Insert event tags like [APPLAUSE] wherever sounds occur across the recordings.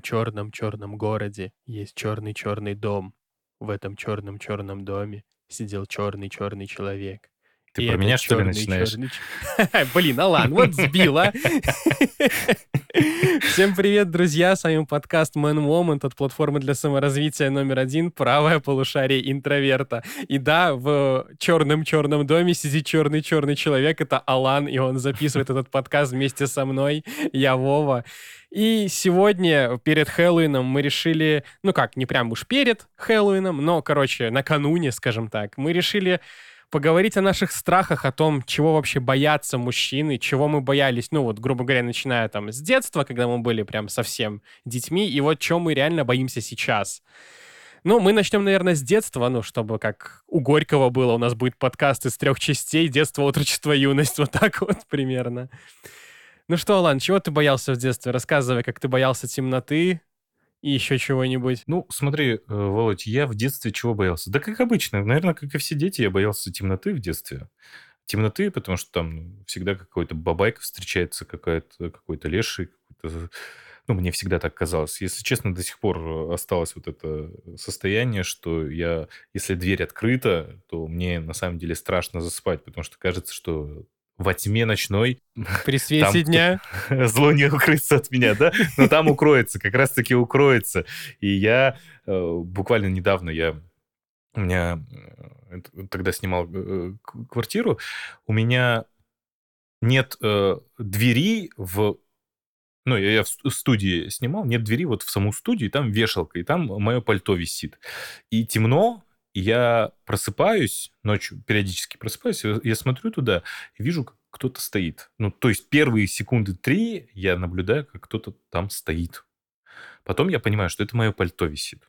Одном черном-черном городе есть черный-черный дом. В этом черном-черном доме сидел черный-черный человек. Ты про меня, что ли, начинаешь? Блин, Алан, вот сбила. [LAUGHS] Всем привет, друзья! С вами подкаст Man Moment от платформы для саморазвития номер один «Правое полушарие интроверта». И да, в черном-черном доме сидит черный-черный человек. Это Алан, и он записывает этот подкаст вместе со мной. Я Вова. И сегодня, перед Хэллоуином, мы решили, ну как, не прям уж перед Хэллоуином, но, короче, накануне, скажем так, мы решили поговорить о наших страхах, о том, чего вообще боятся мужчины, чего мы боялись, ну вот, грубо говоря, начиная там с детства, когда мы были прям совсем детьми, и вот чем мы реально боимся сейчас. Ну, мы начнем, наверное, с детства, ну, чтобы как у Горького было, у нас будет подкаст из трех частей, детство, отрочество, юность, [LAUGHS] вот так вот примерно. Ну что, Алан, чего ты боялся в детстве? Рассказывай, как ты боялся темноты, и еще чего-нибудь. Ну, смотри, э, Володь, я в детстве чего боялся? Да как обычно, наверное, как и все дети, я боялся темноты в детстве. Темноты, потому что там всегда какой-то бабайка встречается, какая-то, какой-то леший, какой-то... Ну, мне всегда так казалось. Если честно, до сих пор осталось вот это состояние, что я, если дверь открыта, то мне на самом деле страшно засыпать, потому что кажется, что во тьме ночной. При свете дня. [LAUGHS] Зло не укрыться от меня, да? Но там укроется, как раз-таки укроется. И я э, буквально недавно, я у меня э, тогда снимал э, квартиру, у меня нет двери в ну, я в студии снимал, нет двери вот в саму студию, там вешалка, и там мое пальто висит. И темно, я просыпаюсь ночью, периодически просыпаюсь, я смотрю туда и вижу, как кто-то стоит. Ну, то есть первые секунды три я наблюдаю, как кто-то там стоит. Потом я понимаю, что это мое пальто висит.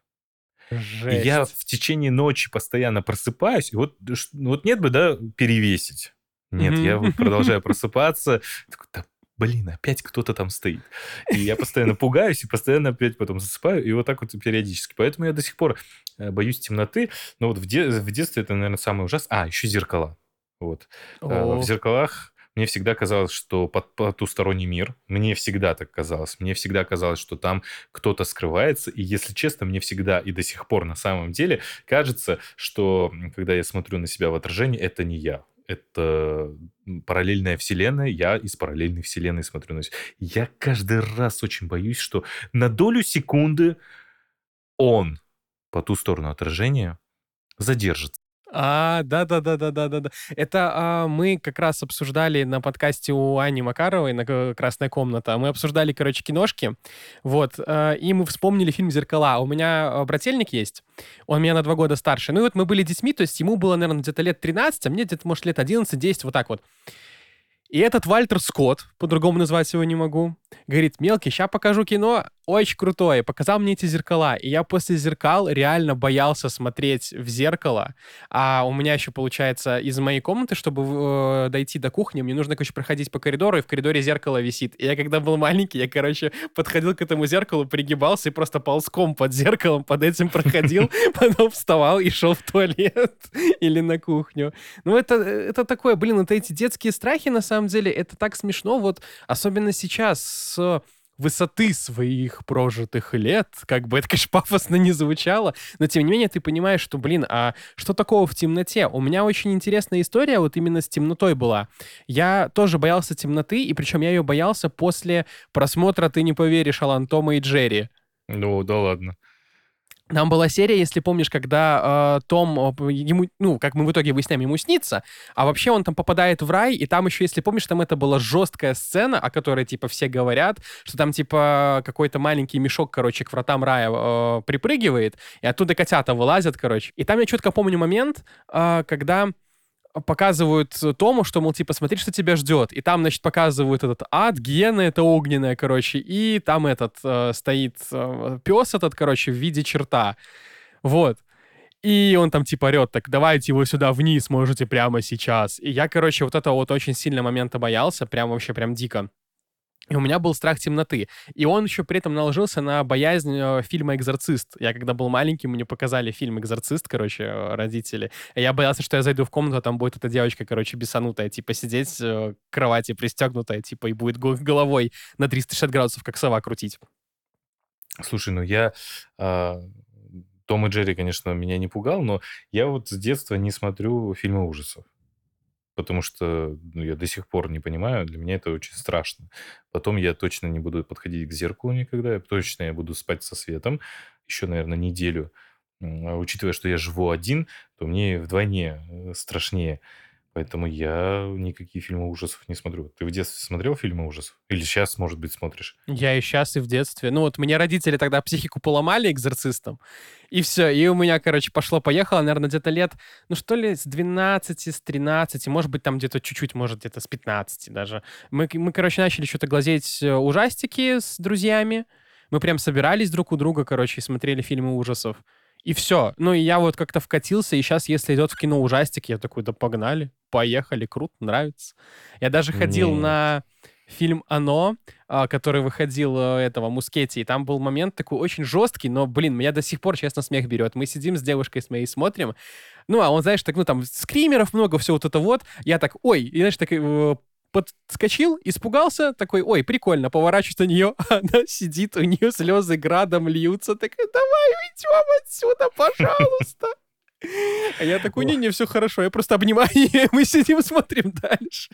Жесть. И я в течение ночи постоянно просыпаюсь, и вот, вот нет бы, да, перевесить. Нет, mm-hmm. я вот продолжаю [LAUGHS] просыпаться. Такой, да блин, опять кто-то там стоит. И я постоянно пугаюсь и постоянно опять потом засыпаю, и вот так вот периодически. Поэтому я до сих пор э, боюсь темноты. Но вот в, де- в детстве это, наверное, самое ужасное. А, еще зеркала. Вот. Э, О. В зеркалах мне всегда казалось, что под потусторонний мир, мне всегда так казалось, мне всегда казалось, что там кто-то скрывается, и если честно, мне всегда и до сих пор на самом деле кажется, что когда я смотрю на себя в отражении, это не я. Это параллельная вселенная, я из параллельной вселенной смотрю на Я каждый раз очень боюсь, что на долю секунды он по ту сторону отражения задержится. А, да-да-да-да-да-да. Это а, мы как раз обсуждали на подкасте у Ани Макаровой на «Красная комната». Мы обсуждали, короче, киношки. Вот. А, и мы вспомнили фильм «Зеркала». У меня а, брательник есть. Он меня на два года старше. Ну и вот мы были детьми, то есть ему было, наверное, где-то лет 13, а мне где-то, может, лет 11-10, вот так вот. И этот Вальтер Скотт, по-другому назвать его не могу, говорит, мелкий, сейчас покажу кино, очень крутое, показал мне эти зеркала. И я после зеркал реально боялся смотреть в зеркало. А у меня еще, получается, из моей комнаты, чтобы э, дойти до кухни, мне нужно, короче, проходить по коридору, и в коридоре зеркало висит. И я, когда был маленький, я, короче, подходил к этому зеркалу, пригибался и просто ползком под зеркалом под этим проходил, [LAUGHS] [LAUGHS] потом вставал и шел в туалет [LAUGHS] или на кухню. Ну, это, это такое, блин, это эти детские страхи, на самом деле, это так смешно, вот, особенно сейчас с высоты своих прожитых лет, как бы это, конечно, [LAUGHS] пафосно не звучало, но тем не менее ты понимаешь, что, блин, а что такого в темноте? У меня очень интересная история вот именно с темнотой была. Я тоже боялся темноты, и причем я ее боялся после просмотра «Ты не поверишь» Алан Тома и Джерри. Ну, да ладно. Там была серия, если помнишь, когда э, Том, э, ему, ну, как мы в итоге выясняем, ему снится, а вообще он там попадает в рай, и там еще, если помнишь, там это была жесткая сцена, о которой, типа, все говорят, что там, типа, какой-то маленький мешок, короче, к вратам рая э, припрыгивает, и оттуда котята вылазят, короче. И там я четко помню момент, э, когда показывают Тому, что, мол, типа, смотри, что тебя ждет. И там, значит, показывают этот ад, гиена это огненная, короче, и там этот э, стоит э, пес этот, короче, в виде черта. Вот. И он там типа орет, так давайте его сюда вниз, можете прямо сейчас. И я, короче, вот это вот очень сильно момента боялся, прям вообще прям дико. И у меня был страх темноты. И он еще при этом наложился на боязнь э, фильма «Экзорцист». Я когда был маленький, мне показали фильм «Экзорцист», короче, э, родители. И я боялся, что я зайду в комнату, а там будет эта девочка, короче, бесанутая, типа сидеть э, к кровати пристегнутая, типа, и будет головой на 360 градусов, как сова, крутить. Слушай, ну я... а, Том и Джерри, конечно, меня не пугал, но я вот с детства не смотрю фильмы ужасов. Потому что ну, я до сих пор не понимаю, для меня это очень страшно. Потом я точно не буду подходить к зеркалу никогда, точно я буду спать со светом еще, наверное, неделю. А учитывая, что я живу один, то мне вдвойне э, страшнее. Поэтому я никакие фильмы ужасов не смотрю. Ты в детстве смотрел фильмы ужасов? Или сейчас, может быть, смотришь? Я и сейчас, и в детстве. Ну вот мне родители тогда психику поломали экзорцистом, и все. И у меня, короче, пошло-поехало, наверное, где-то лет, ну что ли, с 12, с 13, может быть, там где-то чуть-чуть, может, где-то с 15 даже. Мы, мы короче, начали что-то глазеть э, ужастики с друзьями. Мы прям собирались друг у друга, короче, и смотрели фильмы ужасов. И все. Ну, и я вот как-то вкатился, и сейчас, если идет в кино ужастик, я такой, да погнали, поехали, круто, нравится. Я даже ходил Не. на фильм «Оно», а, который выходил э, этого Мускетти, и там был момент такой очень жесткий, но, блин, меня до сих пор, честно, смех берет. Мы сидим с девушкой с моей, смотрим, ну, а он, знаешь, так, ну, там, скримеров много, все вот это вот. Я так, ой, и, знаешь, так э, подскочил, испугался, такой, ой, прикольно, поворачиваюсь на нее, она сидит, у нее слезы градом льются, такая, давай уйдем отсюда, пожалуйста. А я такой, не, не, все хорошо, я просто обнимаю ее, [LAUGHS] мы сидим, смотрим дальше.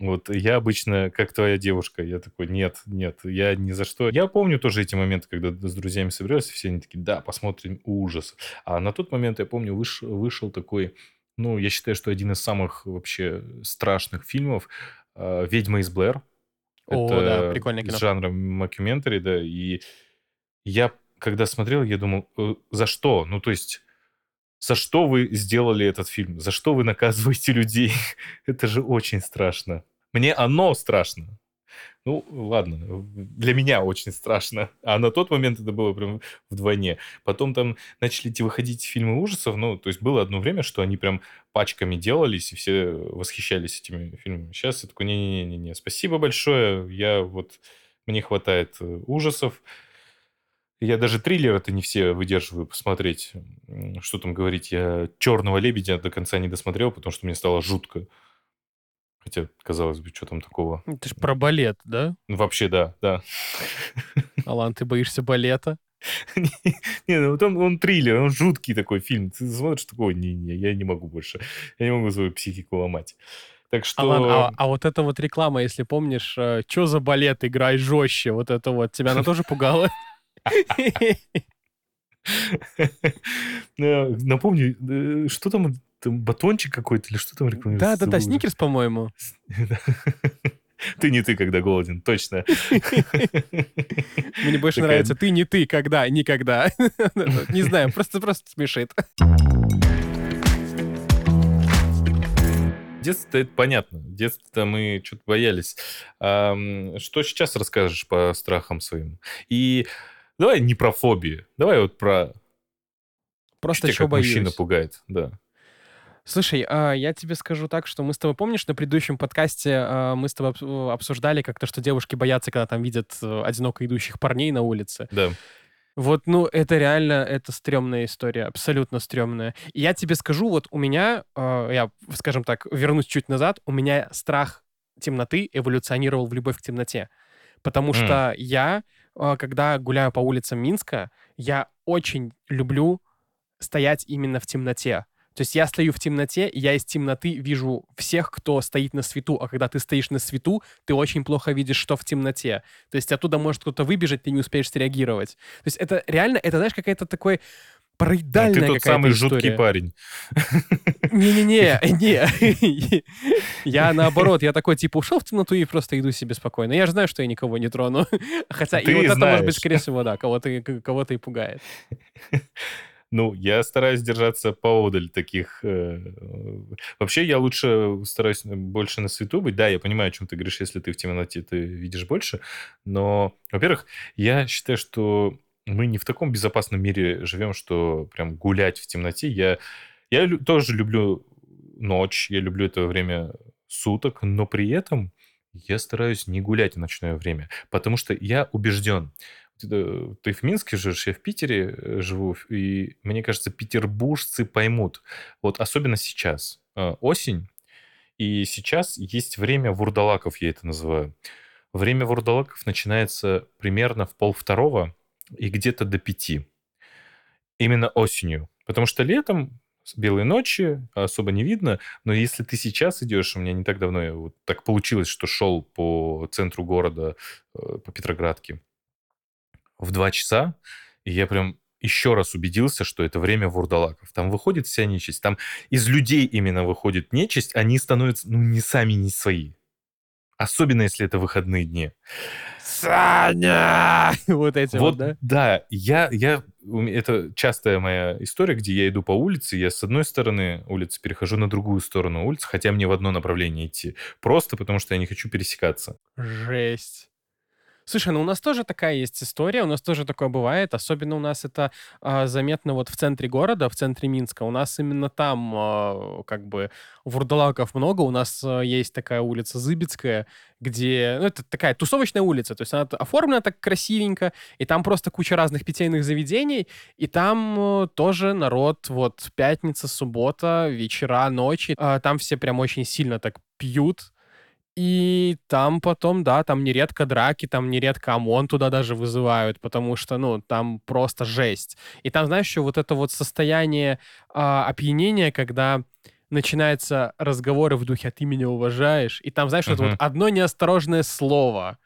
Вот я обычно, как твоя девушка, я такой, нет, нет, я ни за что. Я помню тоже эти моменты, когда с друзьями собирался, все они такие, да, посмотрим ужас. А на тот момент, я помню, выш, вышел такой, ну, я считаю, что один из самых вообще страшных фильмов «Ведьма из Блэр». О, это да, прикольное кино. жанра макюментари, да, и я, когда смотрел, я думал, «Э, за что? Ну, то есть, за что вы сделали этот фильм? За что вы наказываете [LAUGHS] людей? это же очень страшно. Мне оно страшно. Ну, ладно, для меня очень страшно. А на тот момент это было прям вдвойне. Потом там начали выходить фильмы ужасов. Ну, то есть было одно время, что они прям пачками делались, и все восхищались этими фильмами. Сейчас я такой, не-не-не, спасибо большое. Я вот... Мне хватает э, ужасов. Я даже триллер это не все выдерживаю посмотреть. Что там говорить, я «Черного лебедя» до конца не досмотрел, потому что мне стало жутко. Хотя, казалось бы, что там такого? Это ж про балет, да? Ну, вообще, да, да. [LAUGHS] Алан, ты боишься балета? [LAUGHS] Не, ну там он триллер, он жуткий такой фильм. Ты смотришь такой, не-не, я не могу больше. Я не могу свою психику ломать. Так что... Алан, а, а вот эта вот реклама, если помнишь, э, что за балет, играй жестче, вот это вот, тебя она тоже пугала? [LAUGHS] Напомню, э, что там там батончик какой-то или что там рекламируется? Да-да-да, сникерс, по-моему. [LAUGHS] Ты не ты, когда голоден, точно. [LAUGHS] Мне больше нравится ты не ты, когда, никогда. [LAUGHS] Не знаю, просто просто смешит. Детство это понятно. Детство мы что-то боялись. что сейчас расскажешь по страхам своим? И давай не про фобии, давай вот про... Просто что боюсь. мужчина пугает, да. Слушай, а, я тебе скажу так, что мы с тобой, помнишь, на предыдущем подкасте а, мы с тобой обсуждали как-то, что девушки боятся, когда там видят э, одиноко идущих парней на улице. Да. Вот, ну, это реально, это стрёмная история, абсолютно стрёмная. И я тебе скажу, вот у меня, э, я, скажем так, вернусь чуть назад, у меня страх темноты эволюционировал в любовь к темноте. Потому mm. что я, э, когда гуляю по улицам Минска, я очень люблю стоять именно в темноте. То есть я стою в темноте, и я из темноты вижу всех, кто стоит на свету. А когда ты стоишь на свету, ты очень плохо видишь, что в темноте. То есть оттуда может кто-то выбежать, ты не успеешь среагировать. То есть это реально, это, знаешь, какая-то такой параидальная Ты тот самый история. жуткий парень. Не-не-не, [LAUGHS] не. Я наоборот, я такой, типа, ушел в темноту и просто иду себе спокойно. Я же знаю, что я никого не трону. [LAUGHS] Хотя и вот это, может быть, скорее всего, да, кого-то и пугает. [LAUGHS] Ну, я стараюсь держаться поодаль таких. Э, вообще, я лучше стараюсь больше на свету быть. Да, я понимаю, о чем ты говоришь, если ты в темноте, ты видишь больше. Но, во-первых, я считаю, что мы не в таком безопасном мире живем, что прям гулять в темноте. Я, я тоже люблю ночь, я люблю это время суток, но при этом я стараюсь не гулять в ночное время, потому что я убежден, Э, ты в Минске живешь, я в Питере э, живу, и мне кажется, петербуржцы поймут. Вот особенно сейчас. Э, осень, и сейчас есть время вурдалаков, я это называю. Время вурдалаков начинается примерно в полвторого, и где-то до 5. Именно осенью. Потому что летом белые ночи, особо не видно, но если ты сейчас идешь, у меня не так давно вот так получилось, что шел по центру города, по Петроградке, в 2 часа, и я прям еще раз убедился, что это время вурдалаков. Там выходит вся нечисть. Там из людей именно выходит нечисть, они становятся, ну, не сами, не свои. Особенно, если это выходные дни. Саня! [LAUGHS] Вот эти вот, вот да? Да, я, я, это частая моя история, где я иду по улице, я с одной стороны улицы перехожу на другую сторону улицы, хотя мне в одно направление идти. Просто потому, что я не хочу пересекаться. Жесть. Слушай, ну у нас тоже такая есть история, у нас тоже такое бывает, особенно у нас это а, заметно вот в центре города, в центре Минска. У нас именно там а, как бы вурдалаков много. У нас а, есть такая улица Зыбецкая, где... Ну, это такая тусовочная улица, то есть она оформлена так красивенько, и там просто куча разных питейных заведений, и там а, тоже народ, вот пятница, суббота, вечера, ночи, а, там все прям очень сильно так пьют, и там потом, да, там нередко драки, там нередко ОМОН туда даже вызывают, потому что, ну, там просто жесть. И там, знаешь, еще вот это вот состояние а, опьянения, когда начинаются разговоры в духе «а ты меня уважаешь», и там, знаешь, uh-huh. это вот одно неосторожное слово,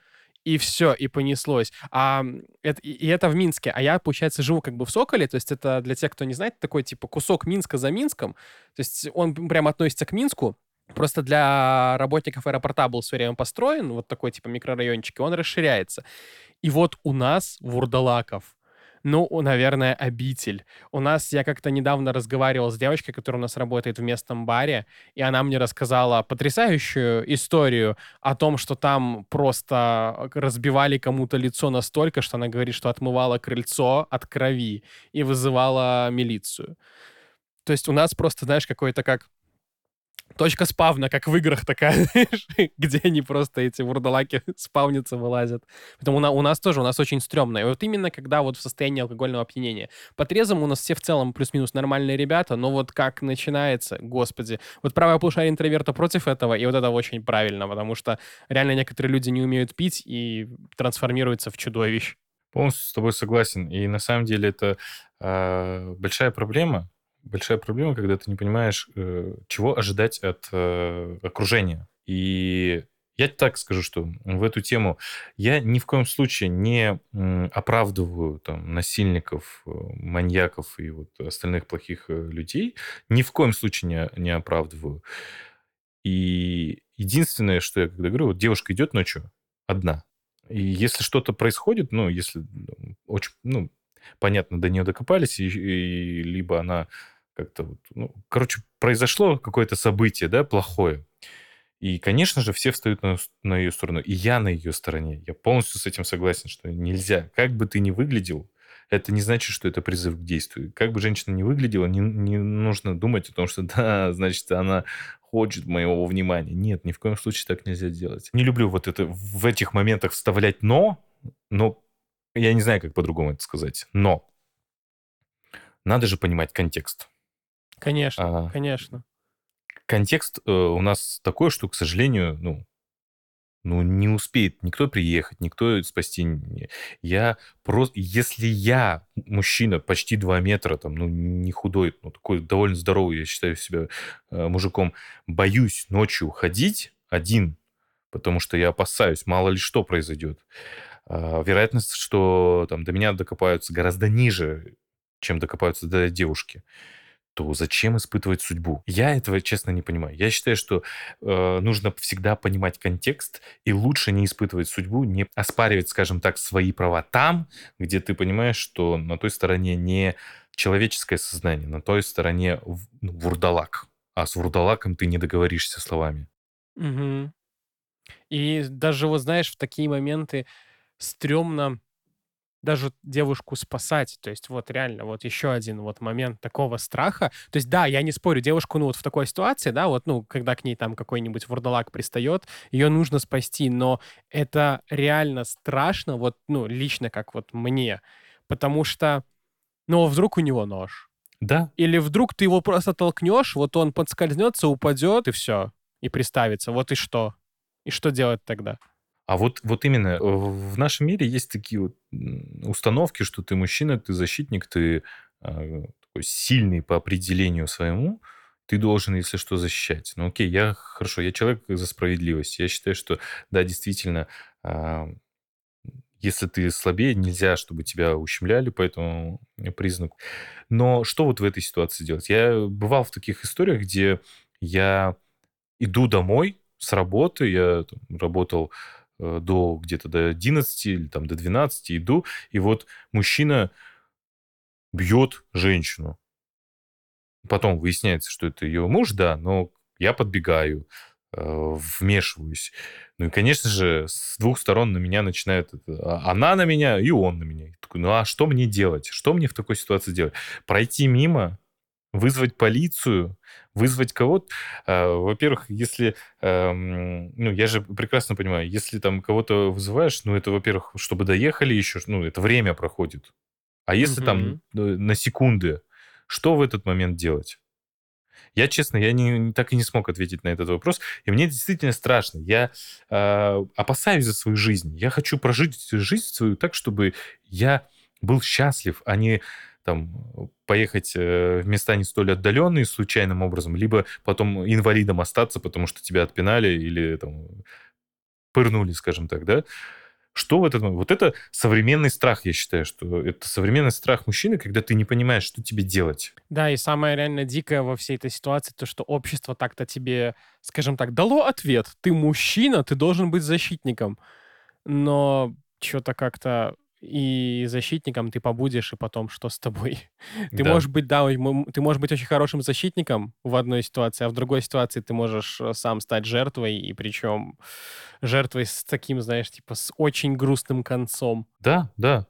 и все, и понеслось. А, это, и это в Минске. А я, получается, живу как бы в Соколе, то есть это для тех, кто не знает, такой типа кусок Минска за Минском, то есть он прям относится к Минску, Просто для работников аэропорта был все время построен вот такой типа микрорайончик, и он расширяется. И вот у нас, Вурдалаков, ну, наверное, обитель. У нас, я как-то недавно разговаривал с девочкой, которая у нас работает в местном баре, и она мне рассказала потрясающую историю о том, что там просто разбивали кому-то лицо настолько, что она говорит, что отмывала крыльцо от крови и вызывала милицию. То есть у нас просто, знаешь, какой-то как точка спавна, как в играх такая, [LAUGHS] где они просто, эти вурдалаки, спавнятся, вылазят. Поэтому у, нас тоже, у нас очень стрёмно. И вот именно когда вот в состоянии алкогольного опьянения. По трезвому у нас все в целом плюс-минус нормальные ребята, но вот как начинается, господи. Вот правая полушарие интроверта против этого, и вот это очень правильно, потому что реально некоторые люди не умеют пить и трансформируются в чудовищ. Полностью с тобой согласен. И на самом деле это э, большая проблема, большая проблема, когда ты не понимаешь, э, чего ожидать от э, окружения. И я так скажу, что в эту тему я ни в коем случае не оправдываю там, насильников, э, маньяков и вот остальных плохих людей. Ни в коем случае не, не оправдываю. И единственное, что я когда говорю, вот девушка идет ночью одна. И если что-то происходит, ну, если очень, ну, понятно, до нее докопались, и, и либо она как-то ну, короче, произошло какое-то событие, да, плохое. И, конечно же, все встают на, на ее сторону. И я на ее стороне. Я полностью с этим согласен, что нельзя. Как бы ты ни выглядел, это не значит, что это призыв к действию. Как бы женщина не выглядела, не, не нужно думать о том, что [LAUGHS] да, значит, она хочет моего внимания. Нет, ни в коем случае так нельзя делать. Не люблю вот это в этих моментах вставлять «но», но я не знаю, как по-другому это сказать. Но надо же понимать контекст. Конечно, а, конечно. Контекст э, у нас такой, что, к сожалению, ну, ну, не успеет никто приехать, никто спасти. Я просто... Если я, мужчина, почти 2 метра, там, ну, не худой, ну, такой довольно здоровый, я считаю себя э, мужиком, боюсь ночью ходить один, потому что я опасаюсь, мало ли что произойдет. Э, вероятность, что там до меня докопаются гораздо ниже, чем докопаются до девушки то зачем испытывать судьбу? Я этого, честно, не понимаю. Я считаю, что э, нужно всегда понимать контекст и лучше не испытывать судьбу, не оспаривать, скажем так, свои права там, где ты понимаешь, что на той стороне не человеческое сознание, на той стороне ну, вурдалак. А с вурдалаком ты не договоришься словами. Угу. И даже, вот знаешь, в такие моменты стрёмно даже девушку спасать. То есть вот реально вот еще один вот момент такого страха. То есть да, я не спорю, девушку, ну вот в такой ситуации, да, вот, ну, когда к ней там какой-нибудь вурдалак пристает, ее нужно спасти, но это реально страшно, вот, ну, лично как вот мне, потому что, ну, вдруг у него нож. Да. Или вдруг ты его просто толкнешь, вот он подскользнется, упадет, и все, и приставится. Вот и что? И что делать тогда? А вот, вот именно в нашем мире есть такие вот установки, что ты мужчина, ты защитник, ты э, такой сильный по определению своему, ты должен, если что, защищать. Ну окей, я хорошо, я человек за справедливость. Я считаю, что да, действительно, э, если ты слабее, нельзя, чтобы тебя ущемляли по этому признаку. Но что вот в этой ситуации делать? Я бывал в таких историях, где я иду домой с работы, я там, работал э, до где-то до 11 или там до 12 иду, и вот мужчина бьет женщину. Потом выясняется, что это ее муж, да, но я подбегаю, э, вмешиваюсь. Ну и, конечно же, с двух сторон на меня начинает... А, она на меня, и он на меня. Я такой, ну а что мне делать? Что мне в такой ситуации делать? Пройти мимо, вызвать полицию, вызвать кого-то. Э, во-первых, если, э, ну, я же прекрасно понимаю, если там кого-то вызываешь, ну, это, во-первых, чтобы доехали еще, ну, это время проходит. А если угу. там на секунды, что в этот момент делать? Я, честно, я не, так и не смог ответить на этот вопрос. И мне действительно страшно. Я э, опасаюсь за свою жизнь. Я хочу прожить жизнь свою так, чтобы я был счастлив, а не там поехать э, в места не столь отдаленные случайным образом, либо потом инвалидом остаться, потому что тебя отпинали или там пырнули, скажем так, да. Что в этот момент? Вот это современный страх, я считаю, что это современный страх мужчины, когда ты не понимаешь, что тебе делать. Да, и самое реально дикое во всей этой ситуации, то, что общество так-то тебе, скажем так, дало ответ. Ты мужчина, ты должен быть защитником. Но что-то как-то и защитником ты побудешь, и потом что с тобой? [LAUGHS] Ты да. можешь быть, да, ты можешь быть очень хорошим защитником в одной ситуации, а в другой ситуации ты можешь э, сам стать жертвой, и причем жертвой с таким, знаешь, типа с очень грустным концом. Да, да.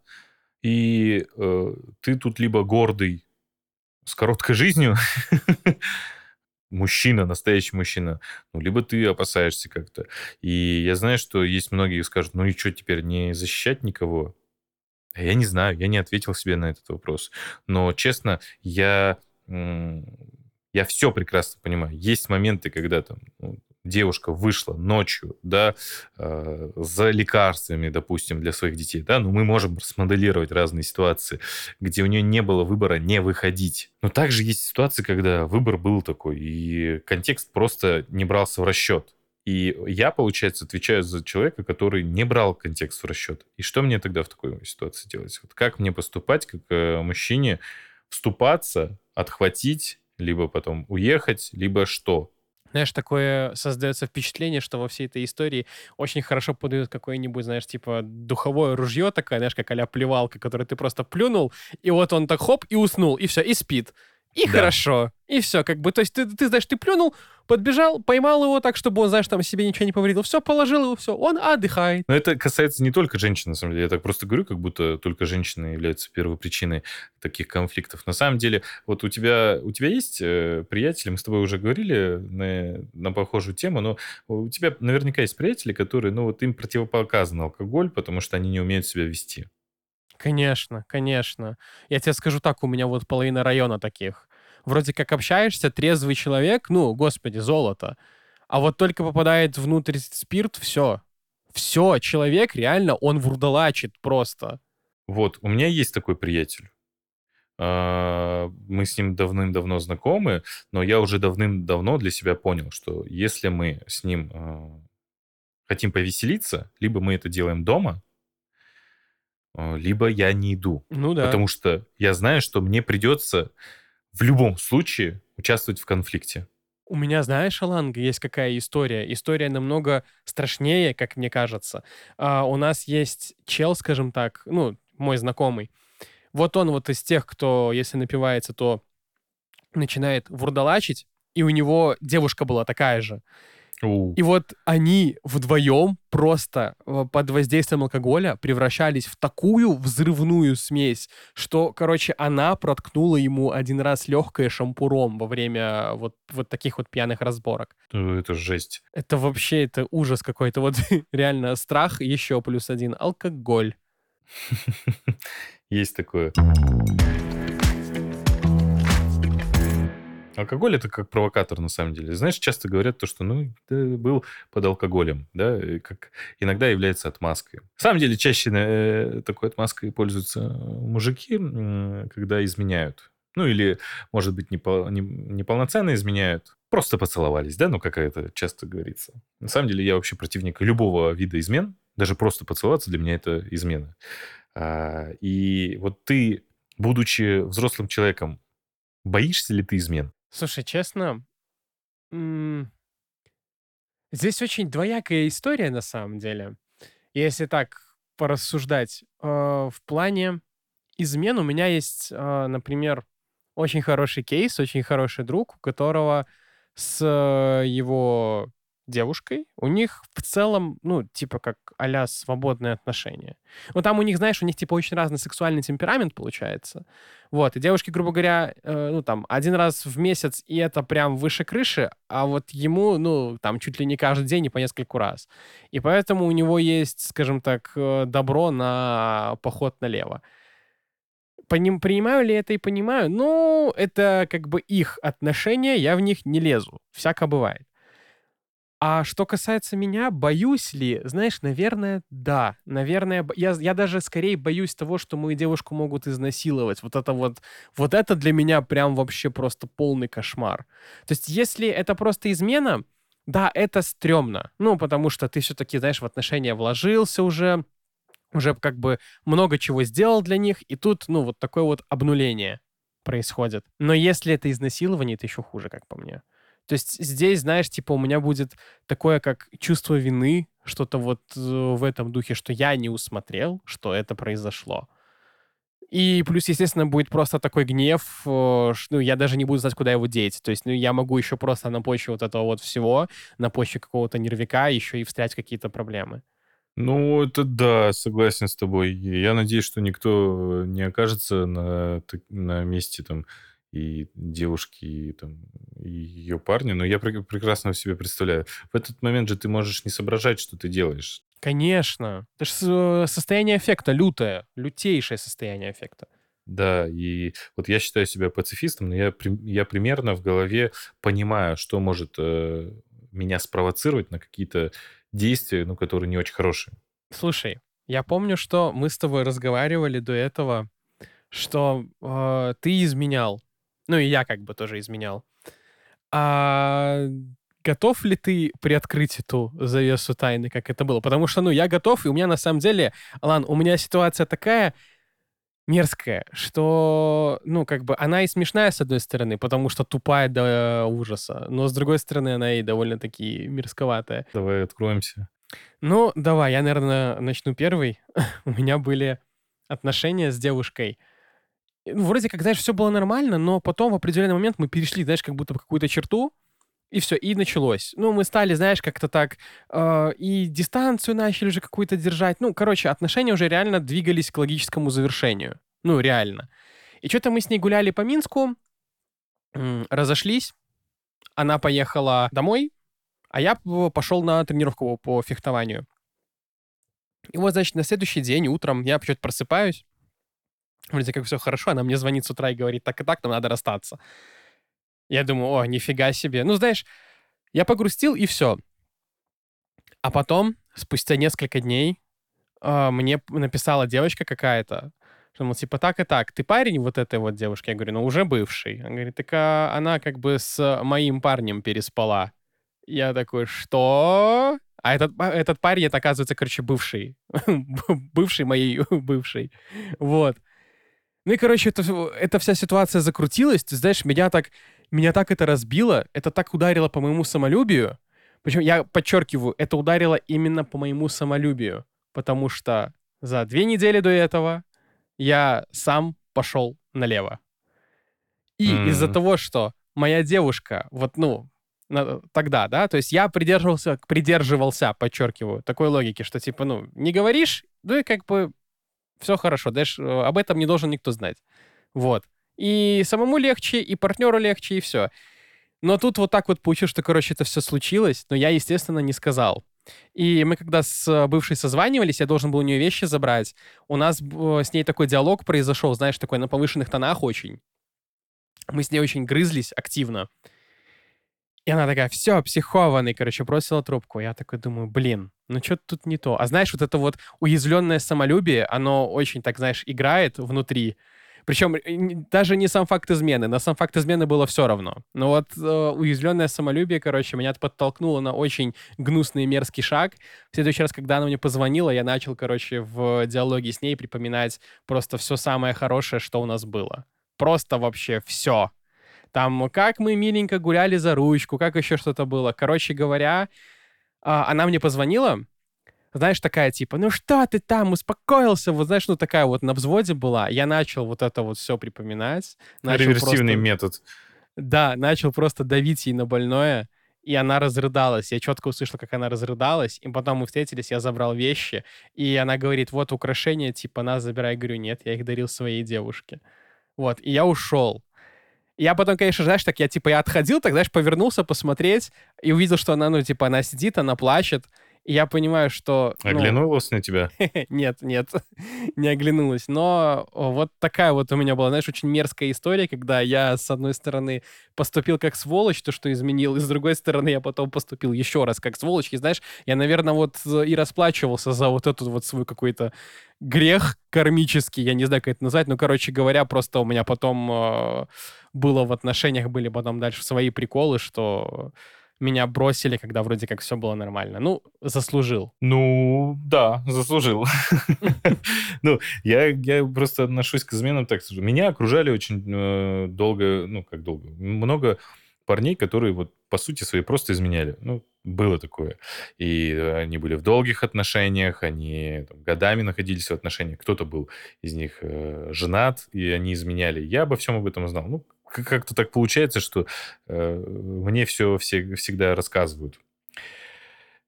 И э, ты тут либо гордый с короткой жизнью, [LAUGHS] мужчина, настоящий мужчина, ну, либо ты опасаешься как-то. И я знаю, что есть многие скажут, ну и что теперь, не защищать никого? Я не знаю, я не ответил себе на этот вопрос. Но, честно, я, я все прекрасно понимаю. Есть моменты, когда там ну, девушка вышла ночью, да, э, за лекарствами, допустим, для своих детей, да, ну, мы можем смоделировать разные ситуации, где у нее не было выбора не выходить. Но также есть ситуации, когда выбор был такой, и контекст просто не брался в расчет. И я, получается, отвечаю за человека, который не брал контекст в расчет. И что мне тогда в такой ситуации делать? Вот как мне поступать, как э, мужчине, вступаться, отхватить, либо потом уехать, либо что? Знаешь, такое создается впечатление, что во всей этой истории очень хорошо подают какое-нибудь, знаешь, типа духовое ружье такое, знаешь, как а плевалка, которое ты просто плюнул, и вот он так хоп, и уснул, и все, и спит. И да. хорошо. И все, как бы, то есть ты, ты, знаешь, ты плюнул, подбежал, поймал его так, чтобы он, знаешь, там себе ничего не повредил. Все, положил его, все, он отдыхает. Но это касается не только женщин, на самом деле. Я так просто говорю, как будто только женщины являются первой причиной таких конфликтов. На самом деле, вот у тебя, у тебя есть э, приятели, мы с тобой уже говорили на, на похожую тему, но у тебя наверняка есть приятели, которые, ну, вот им противопоказан алкоголь, потому что они не умеют себя вести. Конечно, конечно. Я тебе скажу так, у меня вот половина района таких вроде как общаешься, трезвый человек, ну, господи, золото. А вот только попадает внутрь спирт, все. Все, человек реально, он вурдалачит просто. Вот, у меня есть такой приятель. А, мы с ним давным-давно знакомы, но я уже давным-давно для себя понял, что если мы с ним а, хотим повеселиться, либо мы это делаем дома, либо я не иду. Ну да. Потому что я знаю, что мне придется в любом случае участвовать в конфликте. У меня, знаешь, Аланга, есть какая история. История намного страшнее, как мне кажется. А, у нас есть чел, скажем так, ну, мой знакомый. Вот он вот из тех, кто, если напивается, то начинает вурдалачить, и у него девушка была такая же. И вот они вдвоем просто э, под воздействием алкоголя превращались в такую взрывную смесь, что, короче, она проткнула ему один раз легкое шампуром во время вот, вот таких вот пьяных разборок. Это жесть. Это вообще, это ужас какой-то. Вот [LAUGHS] реально страх еще плюс один. Алкоголь. [LAUGHS] Есть такое. Алкоголь это как провокатор на самом деле. Знаешь, часто говорят то, что ну ты был под алкоголем, да, как иногда является отмазкой. На самом деле чаще э, такой отмазкой пользуются мужики, когда изменяют. Ну или, может быть, непол- не, неполноценно изменяют, просто поцеловались, да, ну как это часто говорится. На самом деле я вообще противник любого вида измен, даже просто поцеловаться для меня это измена. А, и вот ты, будучи взрослым человеком, боишься ли ты измен? Слушай, честно, здесь очень двоякая история на самом деле. Если так порассуждать, а, в плане измен у меня есть, а, например, очень хороший кейс, очень хороший друг, у которого с его девушкой, у них в целом, ну, типа как а свободные отношения. Ну, там у них, знаешь, у них типа очень разный сексуальный темперамент получается. Вот, и девушки, грубо говоря, э, ну, там, один раз в месяц, и это прям выше крыши, а вот ему, ну, там, чуть ли не каждый день и по нескольку раз. И поэтому у него есть, скажем так, э, добро на поход налево. Поним, принимаю ли это и понимаю? Ну, это как бы их отношения, я в них не лезу. Всяко бывает. А что касается меня, боюсь ли? Знаешь, наверное, да. Наверное, я, я даже скорее боюсь того, что мою девушку могут изнасиловать. Вот это вот, вот это для меня прям вообще просто полный кошмар. То есть если это просто измена, да, это стрёмно. Ну, потому что ты все-таки, знаешь, в отношения вложился уже, уже как бы много чего сделал для них, и тут, ну, вот такое вот обнуление происходит. Но если это изнасилование, это еще хуже, как по мне. То есть здесь, знаешь, типа у меня будет такое, как чувство вины, что-то вот э, в этом духе, что я не усмотрел, что это произошло. И плюс, естественно, будет просто такой гнев, э, ну, я даже не буду знать, куда его деть. То есть, ну, я могу еще просто на почве вот этого вот всего, на почве какого-то нервика еще и встрять какие-то проблемы. Ну, это да, согласен с тобой. Я надеюсь, что никто не окажется на, на месте там и девушки, и, там, и ее парни, но я пр- прекрасно себе представляю. В этот момент же ты можешь не соображать, что ты делаешь. Конечно. Это же состояние эффекта лютое, лютейшее состояние эффекта. Да, и вот я считаю себя пацифистом, но я, я примерно в голове понимаю, что может э, меня спровоцировать на какие-то действия, ну, которые не очень хорошие. Слушай, я помню, что мы с тобой разговаривали до этого, что э, ты изменял. Ну и я как бы тоже изменял. А готов ли ты приоткрыть эту завесу тайны, как это было? Потому что, ну, я готов, и у меня на самом деле, Алан, у меня ситуация такая мерзкая, что, ну, как бы она и смешная, с одной стороны, потому что тупая до ужаса, но с другой стороны она и довольно-таки мерзковатая. Давай откроемся. Ну, давай, я, наверное, начну первый. [LAUGHS] у меня были отношения с девушкой, вроде как, знаешь, все было нормально, но потом в определенный момент мы перешли, знаешь, как будто какую-то черту, и все, и началось. Ну, мы стали, знаешь, как-то так, э, и дистанцию начали уже какую-то держать. Ну, короче, отношения уже реально двигались к логическому завершению. Ну, реально. И что-то мы с ней гуляли по Минску, разошлись, она поехала домой, а я пошел на тренировку по фехтованию. И вот, значит, на следующий день утром я что-то просыпаюсь, Вроде как все хорошо, она мне звонит с утра и говорит, так и так, нам надо расстаться. Я думаю, о, нифига себе. Ну, знаешь, я погрустил, и все. А потом, спустя несколько дней, э, мне написала девочка какая-то, что, мол, типа, так и так, ты парень вот этой вот девушки? Я говорю, ну, уже бывший. Она говорит, так а она как бы с моим парнем переспала. Я такой, что? А этот, а этот парень, это, оказывается, короче, бывший. [LAUGHS] бывший моей [LAUGHS] бывшей. Вот. Ну и, короче, это, эта вся ситуация закрутилась. Ты знаешь, меня так, меня так это разбило, это так ударило по моему самолюбию. Причем я подчеркиваю, это ударило именно по моему самолюбию. Потому что за две недели до этого я сам пошел налево. И mm. из-за того, что моя девушка, вот, ну, тогда, да, то есть я придерживался, придерживался, подчеркиваю, такой логики, что, типа, ну, не говоришь, ну и как бы все хорошо, дальше э, об этом не должен никто знать. Вот. И самому легче, и партнеру легче, и все. Но тут вот так вот получилось, что, короче, это все случилось, но я, естественно, не сказал. И мы когда с бывшей созванивались, я должен был у нее вещи забрать. У нас с ней такой диалог произошел, знаешь, такой на повышенных тонах очень. Мы с ней очень грызлись активно. И она такая, все, психованный, короче, бросила трубку. Я такой думаю, блин, ну что тут не то. А знаешь, вот это вот уязвленное самолюбие, оно очень, так знаешь, играет внутри. Причем даже не сам факт измены. На сам факт измены было все равно. Но вот э, уязвленное самолюбие, короче, меня подтолкнуло на очень гнусный и мерзкий шаг. В следующий раз, когда она мне позвонила, я начал, короче, в диалоге с ней припоминать просто все самое хорошее, что у нас было. Просто вообще все. Там, как мы миленько гуляли за ручку, как еще что-то было. Короче говоря, а, она мне позвонила, знаешь, такая типа, ну что ты там, успокоился, вот знаешь, ну такая вот на взводе была. Я начал вот это вот все припоминать. Начал Реверсивный просто... метод. Да, начал просто давить ей на больное, и она разрыдалась. Я четко услышал, как она разрыдалась, и потом мы встретились, я забрал вещи, и она говорит, вот украшения, типа, нас забирай. Я говорю, нет, я их дарил своей девушке. Вот, и я ушел. Я потом, конечно, знаешь, так я, типа, я отходил, так, знаешь, повернулся посмотреть и увидел, что она, ну, типа, она сидит, она плачет, я понимаю, что... Ну, оглянулась ну, на тебя? [LAUGHS] нет, нет, [LAUGHS] не оглянулась. Но вот такая вот у меня была, знаешь, очень мерзкая история, когда я, с одной стороны, поступил как сволочь, то, что изменил, и с другой стороны, я потом поступил еще раз как сволочь. И знаешь, я, наверное, вот и расплачивался за вот этот вот свой какой-то грех кармический, я не знаю, как это назвать, но, короче говоря, просто у меня потом э, было в отношениях, были потом дальше свои приколы, что меня бросили, когда вроде как все было нормально. Ну, заслужил. Ну, да, заслужил. [LAUGHS] [LAUGHS] Ну, я, просто отношусь к изменам так. Меня окружали очень э, долго, ну, как долго, много парней, которые вот по сути своей просто изменяли. Ну, было такое. И они были в долгих отношениях, они там, годами находились в отношениях. Кто-то был из них э, женат, и они изменяли. Я обо всем об этом знал. Ну, как-то так получается, что э, мне все, все всегда рассказывают.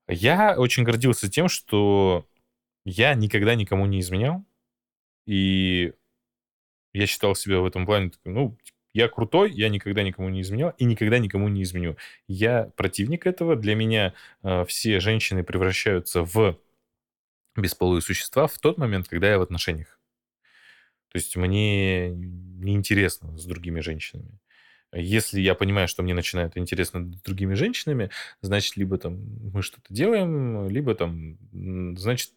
Я очень гордился тем, что я никогда никому не изменял. И я считал себя в этом плане, ну, я крутой, я никогда никому не изменял и никогда никому не изменю. Я противник этого. Для меня э, все женщины превращаются в бесполые существа в тот момент, когда я в отношениях. То есть мне неинтересно с другими женщинами. Если я понимаю, что мне начинает интересно с другими женщинами, значит, либо там мы что-то делаем, либо там, значит,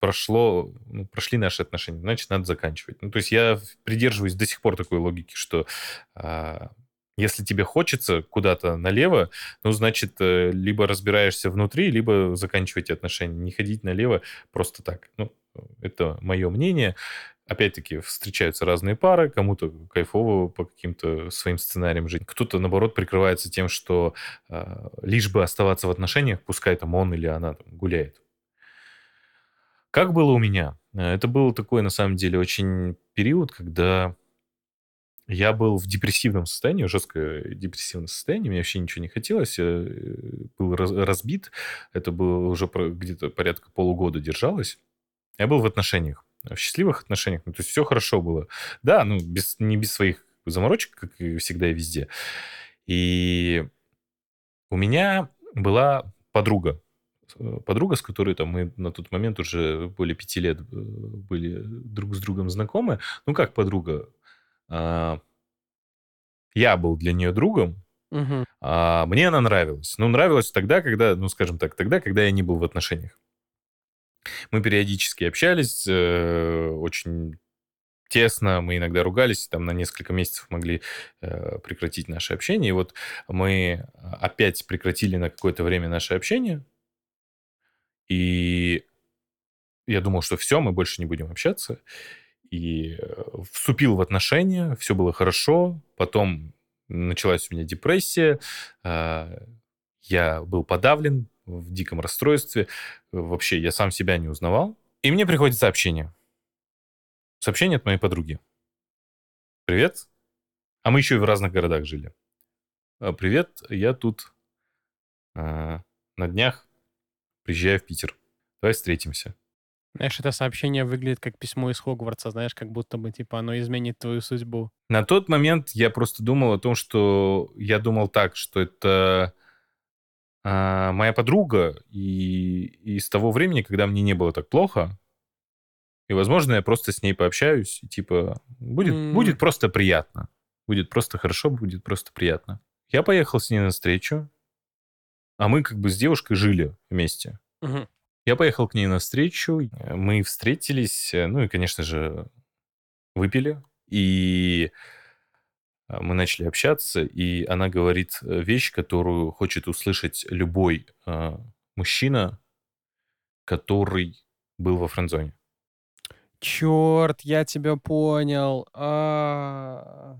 прошло, ну, прошли наши отношения, значит, надо заканчивать. Ну, то есть я придерживаюсь до сих пор такой логики, что а, если тебе хочется куда-то налево, ну, значит, э, либо разбираешься внутри, либо заканчивайте отношения. Не ходить налево просто так. Ну, это мое мнение опять-таки, встречаются разные пары, кому-то кайфово по каким-то своим сценариям жить, кто-то, наоборот, прикрывается тем, что э, лишь бы оставаться в отношениях, пускай там он или она там, гуляет. Как было у меня? Это был такой, на самом деле, очень период, когда я был в депрессивном состоянии, жесткое депрессивное состояние, мне вообще ничего не хотелось, я э, был разбит, это было уже где-то порядка полугода держалось. Я был в отношениях в счастливых отношениях, ну, то есть все хорошо было. Да, ну, без, не без своих заморочек, как и всегда и везде. И у меня была подруга, э, подруга, с которой там мы на тот момент уже более пяти лет э, были друг с другом знакомы. Ну, как подруга? А, я был для нее другом, угу. а мне она нравилась. Ну, нравилась тогда, когда, ну, скажем так, тогда, когда я не был в отношениях. Мы периодически общались, э, очень тесно, мы иногда ругались, там на несколько месяцев могли э, прекратить наше общение. И вот мы опять прекратили на какое-то время наше общение. И я думал, что все, мы больше не будем общаться. И э, вступил в отношения, все было хорошо. Потом началась у меня депрессия. Э, я был подавлен, в диком расстройстве. Вообще, я сам себя не узнавал. И мне приходит сообщение. Сообщение от моей подруги. Привет. А мы еще и в разных городах жили. «А, Привет, я тут а, на днях приезжаю в Питер. Давай встретимся. Знаешь, это сообщение выглядит как письмо из Хогвартса, знаешь, как будто бы, типа, оно изменит твою судьбу. На тот момент я просто думал о том, что... Я думал так, что это а, моя подруга, и, и с того времени, когда мне не было так плохо, и, возможно, я просто с ней пообщаюсь, и, типа, будет, mm. будет просто приятно. будет просто хорошо, будет просто приятно. Я поехал с ней на встречу, а мы как бы с девушкой жили вместе. Мгм. Я поехал к ней на встречу, мы встретились, э, ну и, конечно же, выпили, и мы начали общаться, и она говорит э, вещь, которую хочет услышать любой а, мужчина, который был во френдзоне. Черт, я тебя понял. А, А,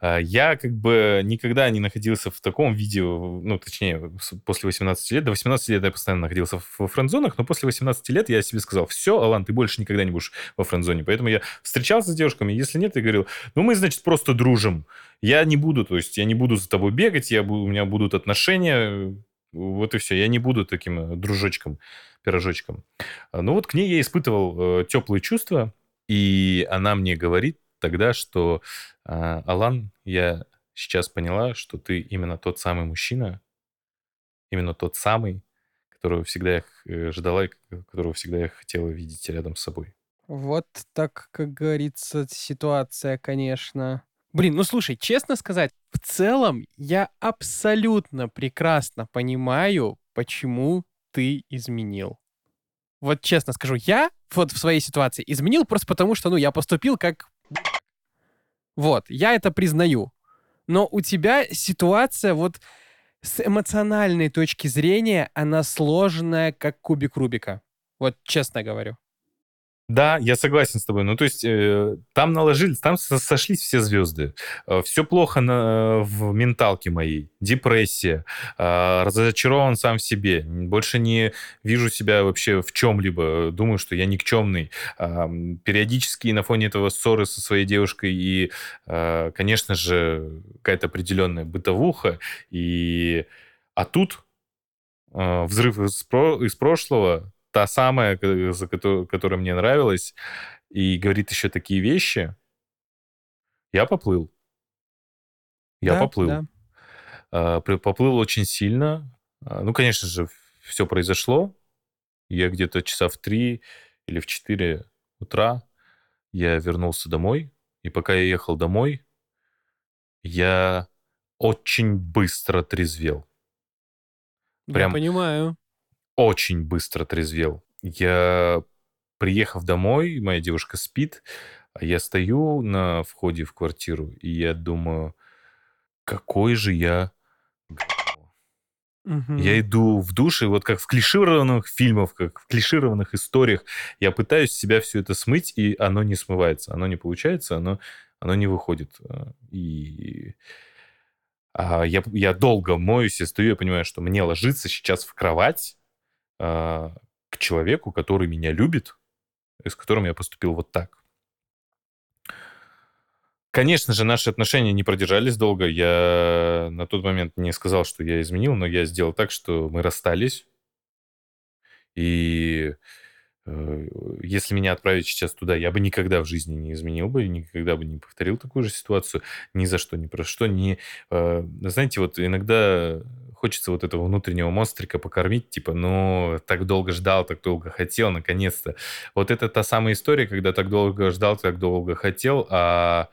Я как бы никогда не находился в таком виде, ну, точнее, после 18 лет. До 18 лет я постоянно находился в- френдзонах, но после 18 лет я себе сказал, все, Алан, ты больше никогда не будешь во френдзоне. Поэтому я встречался с девушками, если нет, я говорил, ну, мы, значит, просто дружим. Я не буду, то есть я не буду за тобой бегать, я, у меня будут отношения, вот и все. Я не буду таким э, дружочком, пирожочком. А, Ну вот к ней я испытывал э, теплые чувства, и она мне говорит тогда, что а, Алан, я сейчас поняла, что ты именно тот самый мужчина, именно тот самый, которого всегда я э, ждала и к- которого всегда я хотела видеть рядом с собой. Вот так, как говорится, ситуация, конечно. Блин, ну слушай, честно сказать, в целом я абсолютно прекрасно понимаю, почему ты изменил. Вот честно скажу, я вот в своей ситуации изменил просто потому, что, ну, я поступил как... Вот, я это признаю. Но у тебя ситуация вот с эмоциональной точки зрения, она сложная, как кубик Рубика. Вот честно говорю. Да, я согласен с тобой. Ну, то есть э, там наложились, там со- сошлись все звезды. все плохо на, в менталке моей. Депрессия. э, разочарован сам в себе. Больше не вижу себя вообще в чем-либо. Думаю, что я никчемный. М, периодически на фоне этого ссоры со своей девушкой и, э, конечно же, какая-то определенная бытовуха. И... А тут э, взрыв из, про- из прошлого, та самая, ко- за кото- которая мне нравилась, и говорит еще такие вещи, я поплыл. Я Да, поплыл. да. А, Поплыл очень сильно. А, Ну, конечно же, все произошло. Я где-то часа в три или в четыре утра я вернулся домой. И пока я ехал домой, я очень быстро трезвел. Прям Я понимаю. Очень быстро трезвел. Я, приехав домой, моя девушка спит, а я стою на входе в квартиру, и я думаю, какой же я... Мгм. Я иду в душ, и вот как в клишированных фильмах, как в клишированных историях, я пытаюсь себя все это смыть, и оно не смывается, оно не получается, оно, оно не выходит. А, И а, я, я долго моюсь, я стою, я понимаю, что мне ложиться сейчас в кровать а, к человеку, который меня любит, с которым я поступил вот так. Конечно же, наши отношения не продержались долго. Я на тот момент не сказал, что я изменил, но я сделал так, что мы расстались. И э, если меня отправить сейчас туда, я бы никогда в жизни не изменил бы, никогда бы не повторил такую же ситуацию. Ни за что, ни про что. Не, э, знаете, вот иногда хочется вот этого внутреннего монстрика покормить, типа, ну, так долго ждал, так долго хотел, наконец-то. Вот это та самая история, когда так долго ждал, так долго хотел, а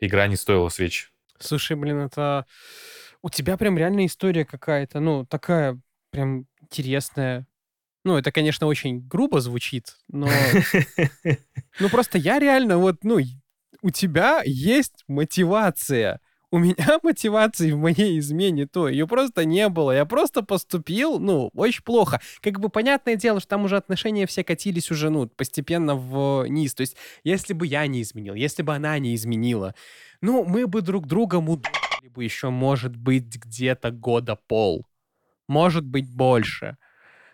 игра не стоила свеч. Слушай, блин, это... У тебя прям реально история какая-то, ну, такая прям интересная. Ну, это, конечно, очень грубо звучит, но... [LAUGHS] Ну, просто я реально вот, ну, у тебя есть мотивация. У меня [LAUGHS] мотивации в моей измене то, ее просто не было. Я просто поступил, ну, очень плохо. Как бы понятное дело, что там уже отношения все катились уже, ну, постепенно вниз. То есть, если бы я не изменил, если бы она не изменила, ну, мы бы друг друга мудили бы еще, может быть, где-то года пол. Может быть, больше.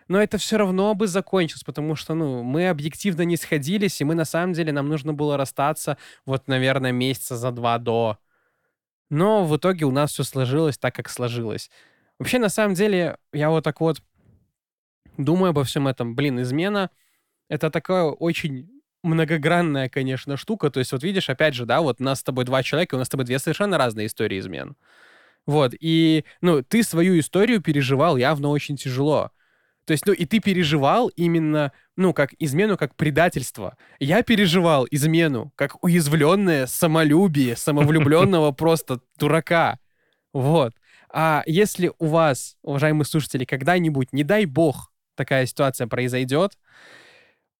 Но это все равно бы закончилось, потому что, ну, мы объективно не сходились, и мы, на самом деле, нам нужно было расстаться, вот, наверное, месяца за два до. Но в итоге у нас все сложилось так, как сложилось. Вообще, на самом деле, я вот так вот думаю обо всем этом. Блин, измена — это такая очень многогранная, конечно, штука. То есть, вот видишь, опять же, да, вот нас с тобой два человека, у нас с тобой две совершенно разные истории измен. Вот, и, ну, ты свою историю переживал явно очень тяжело. То есть, ну, и ты переживал именно, ну, как измену, как предательство. Я переживал измену, как уязвленное самолюбие самовлюбленного [LAUGHS] просто дурака. Вот. А если у вас, уважаемые слушатели, когда-нибудь, не дай бог, такая ситуация произойдет,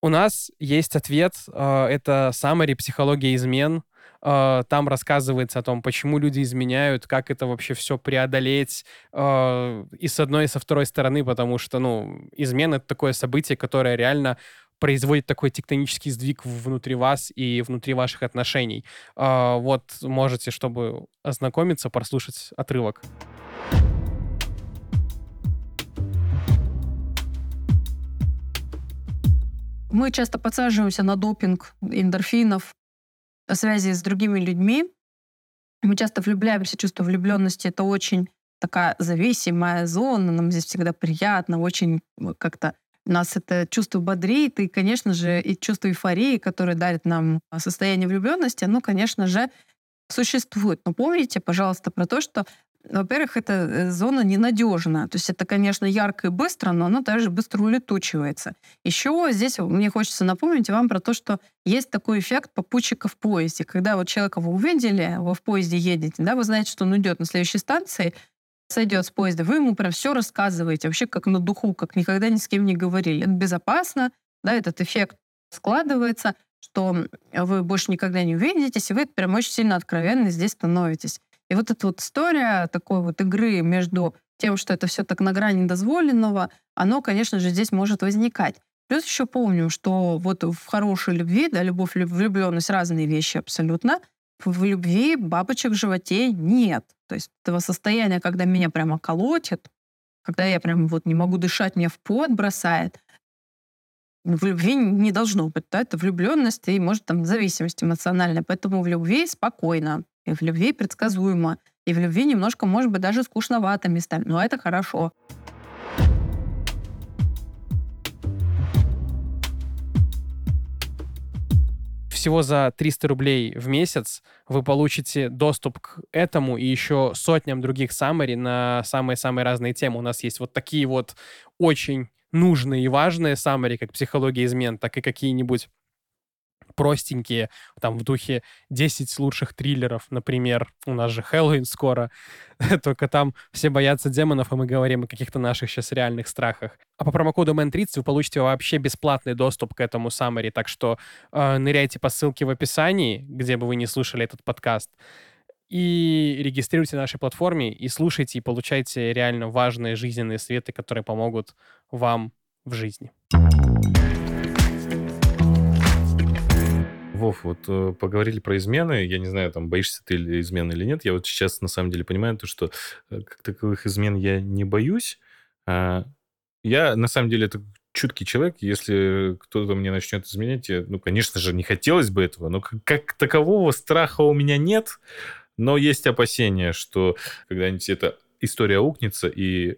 у нас есть ответ. Э, это summary «Психология измен». Э, там рассказывается о том, почему люди изменяют, как это вообще все преодолеть э, и с одной, и со второй стороны, потому что, ну, измена — это такое событие, которое реально производит такой тектонический сдвиг внутри вас и внутри ваших отношений. Вот можете, чтобы ознакомиться, прослушать отрывок. Мы часто подсаживаемся на допинг эндорфинов, связи с другими людьми. Мы часто влюбляемся, чувство влюбленности — это очень такая зависимая зона, нам здесь всегда приятно, очень как-то нас это чувство бодрит, и, конечно же, и чувство эйфории, которое дарит нам состояние влюбленности, оно, конечно же, существует. Но помните, пожалуйста, про то, что во-первых, эта э, зона ненадежна. То есть это, конечно, ярко и быстро, но оно также быстро улетучивается. Еще здесь мне хочется напомнить вам про то, что есть такой эффект попутчика в поезде. Когда вот человека вы увидели, вы в поезде едете, да, вы знаете, что он идет на следующей станции, сойдет с поезда, вы ему прям все рассказываете, вообще как на духу, как никогда ни с кем не говорили. Это безопасно, да, этот эффект складывается, что вы больше никогда не увидитесь, и вы прям очень сильно откровенны здесь становитесь. И вот эта вот история такой вот игры между тем, что это все так на грани дозволенного, оно, конечно же, здесь может возникать. Плюс еще помню, что вот в хорошей любви, да, любовь, влюбленность разные вещи абсолютно. В любви бабочек в животе нет. То есть этого состояния, когда меня прямо колотит, когда я прям вот не могу дышать, меня в пот бросает, в любви не должно быть. Да? Это влюбленность и, может, там зависимость эмоциональная. Поэтому в любви спокойно. И в любви предсказуемо. И в любви немножко, может быть, даже скучновато местами. Но это хорошо. всего за 300 рублей в месяц вы получите доступ к этому и еще сотням других summary на самые-самые разные темы. У нас есть вот такие вот очень нужные и важные summary, как психология измен, так и какие-нибудь простенькие, там в духе 10 лучших триллеров, например, у нас же Хэллоуин скоро, [LAUGHS] только там все боятся демонов, а мы говорим о каких-то наших сейчас реальных страхах. А по промокоду MN30 вы получите вообще бесплатный доступ к этому summary, так что э, ныряйте по ссылке в описании, где бы вы не слушали этот подкаст, и регистрируйте на нашей платформе, и слушайте, и получайте реально важные жизненные светы, которые помогут вам в жизни. Вов, вот э, поговорили про измены. Я не знаю, там боишься ты измены или нет. Я вот сейчас на самом деле понимаю то, что э, как таковых измен я не боюсь. А, я на самом деле это чуткий человек. Если кто-то мне начнет изменять, я, ну, конечно же, не хотелось бы этого, но как, как такового страха у меня нет. Но есть опасения, что когда-нибудь эта история укнется, и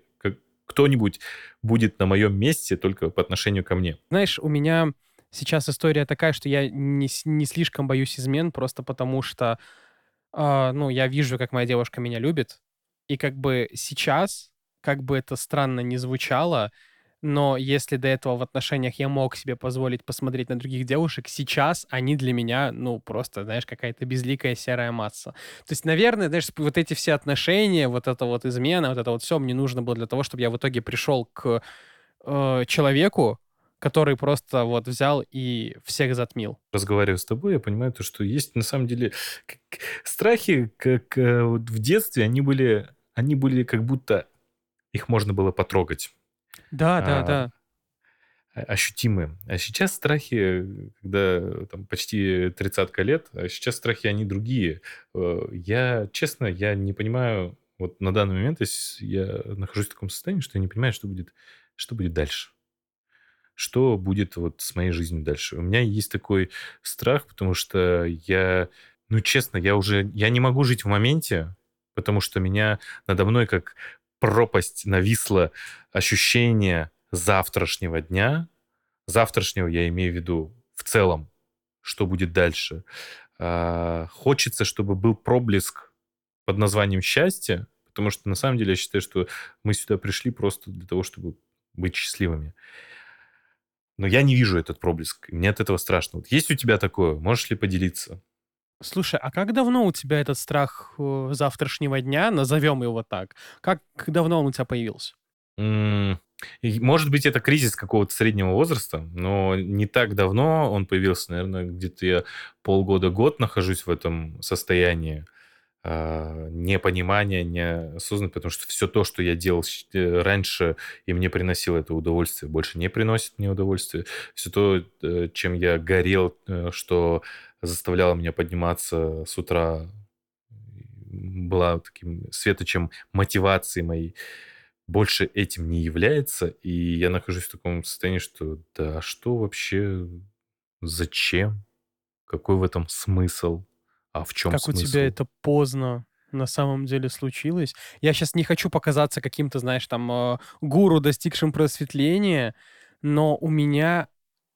кто-нибудь будет на моем месте только по отношению ко мне. Знаешь, у меня сейчас история такая, что я не, не слишком боюсь измен, просто потому что, э, ну, я вижу, как моя девушка меня любит, и как бы сейчас, как бы это странно не звучало, но если до этого в отношениях я мог себе позволить посмотреть на других девушек, сейчас они для меня, ну, просто, знаешь, какая-то безликая серая масса. То есть, наверное, знаешь, вот эти все отношения, вот это вот измена, вот это вот все мне нужно было для того, чтобы я в итоге пришел к э, человеку, который просто вот взял и всех затмил. Разговариваю с тобой, я понимаю то, что есть на самом деле страхи, как э, в детстве, они были, они были как будто их можно было потрогать. Да, да, а, да. Ощутимые. А сейчас страхи, когда там почти тридцатка лет, а сейчас страхи, они другие. Э, я, честно, я не понимаю, вот на данный момент я нахожусь в таком состоянии, что я не понимаю, что будет, что будет дальше что будет вот с моей жизнью дальше. У меня есть такой страх, потому что я, ну, честно, я уже, я не могу жить в моменте, потому что меня надо мной как пропасть нависло ощущение завтрашнего дня. Завтрашнего я имею в виду в целом, что будет дальше. А, хочется, чтобы был проблеск под названием счастье, потому что на самом деле я считаю, что мы сюда пришли просто для того, чтобы быть счастливыми. Но я не вижу этот проблеск. Мне от этого страшно. Вот есть у тебя такое? Можешь ли поделиться? Слушай, а как давно у тебя этот страх э, завтрашнего дня, назовем его так, как давно он у тебя появился? Может быть, это кризис какого-то среднего возраста, но не так давно он появился. Наверное, где-то я полгода-год нахожусь в этом состоянии а, непонимания, неосознанности, потому что все то, что я делал э, раньше, и мне приносило это удовольствие, больше не приносит мне удовольствие. Все то, э, чем я горел, э, что заставляло меня подниматься с утра, была таким светочем мотивации моей, больше этим не является, и я нахожусь в таком состоянии, что да, что вообще, зачем, какой в этом смысл, а в чем Как смысл? у тебя это поздно на самом деле случилось? Я сейчас не хочу показаться каким-то, знаешь, там, э, гуру, достигшим просветления, но у меня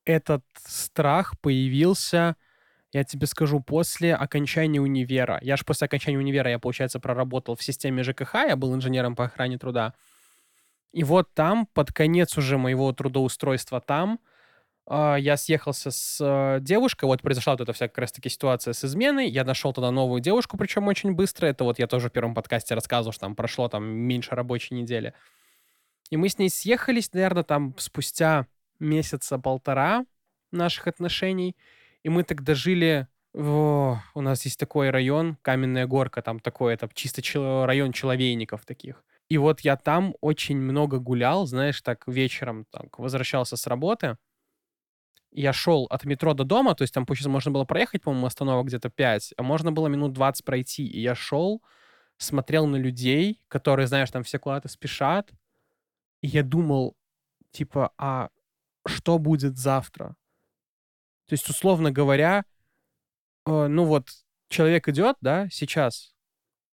этот страх появился я тебе скажу, после окончания универа, я же после окончания универа, я, получается, проработал в системе ЖКХ, я был инженером по охране труда. И вот там, под конец уже моего трудоустройства там, я съехался с э, девушкой, вот произошла вот эта вся как раз-таки ситуация с изменой, я нашел тогда новую девушку, причем очень быстро, это вот я тоже в первом подкасте рассказывал, что там прошло там меньше рабочей недели. И мы с ней съехались, наверное, там спустя месяца полтора наших отношений, и мы тогда жили... О, у нас есть такой район, Каменная Горка, там такой, это чисто чел- район человейников таких. И вот я там очень много гулял, знаешь, так вечером так, возвращался с работы. Я шел от метро до дома, то есть там получается, можно было проехать, по-моему, остановок где-то 5, а можно было минут 20 пройти. И я шел, смотрел на людей, которые, знаешь, там все куда-то спешат. И я думал, типа, а что будет завтра? То есть, условно говоря, э, ну вот человек идет, да, сейчас,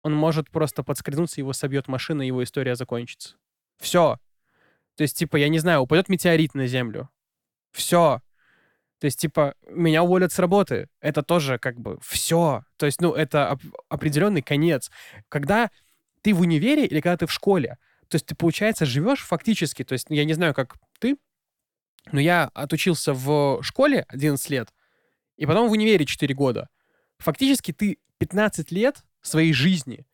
он может просто подскользнуться, его собьет машина, его история закончится. Все. То есть, типа, я не знаю, упадет метеорит на Землю. Все. То есть, типа, меня уволят с работы. Это тоже как бы все. То есть, ну, это оп- определенный конец. Когда ты в универе или когда ты в школе, то есть ты, получается, живешь фактически, то есть, я не знаю, как ты, но я отучился в школе 11 лет, и потом в универе 4 года. Фактически ты 15 лет своей жизни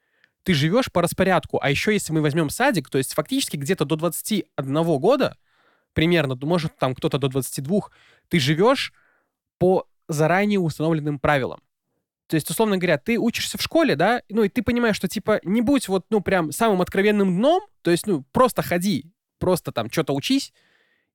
ты живешь по распорядку. А еще если мы возьмем садик, то есть фактически где-то до 21 года, примерно, ну, может там кто-то до 22, ты живешь по заранее установленным правилам. То есть, условно говоря, ты учишься в школе, да, ну, и ты понимаешь, что, типа, не будь вот, ну, прям самым откровенным дном, то есть, ну, просто ходи, просто там что-то учись,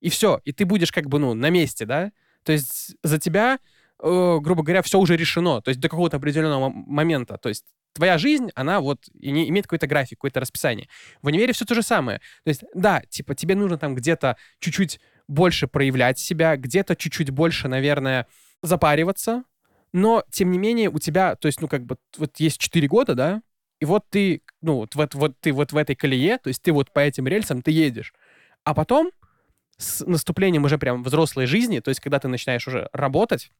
и все, и ты будешь как бы, ну, на месте, да, то есть за тебя, э, грубо говоря, все уже решено, то есть до какого-то определенного момента, то есть твоя жизнь, она вот не имеет какой-то график, какое-то расписание. В универе все то же самое. То есть, да, типа, тебе нужно там где-то чуть-чуть больше проявлять себя, где-то чуть-чуть больше, наверное, запариваться, но, тем не менее, у тебя, то есть, ну, как бы, вот есть 4 года, да, и вот ты, ну, вот, вот, вот ты вот в этой колее, то есть ты вот по этим рельсам, ты едешь. А потом, с наступлением уже прям взрослой жизни, то есть когда ты начинаешь уже работать,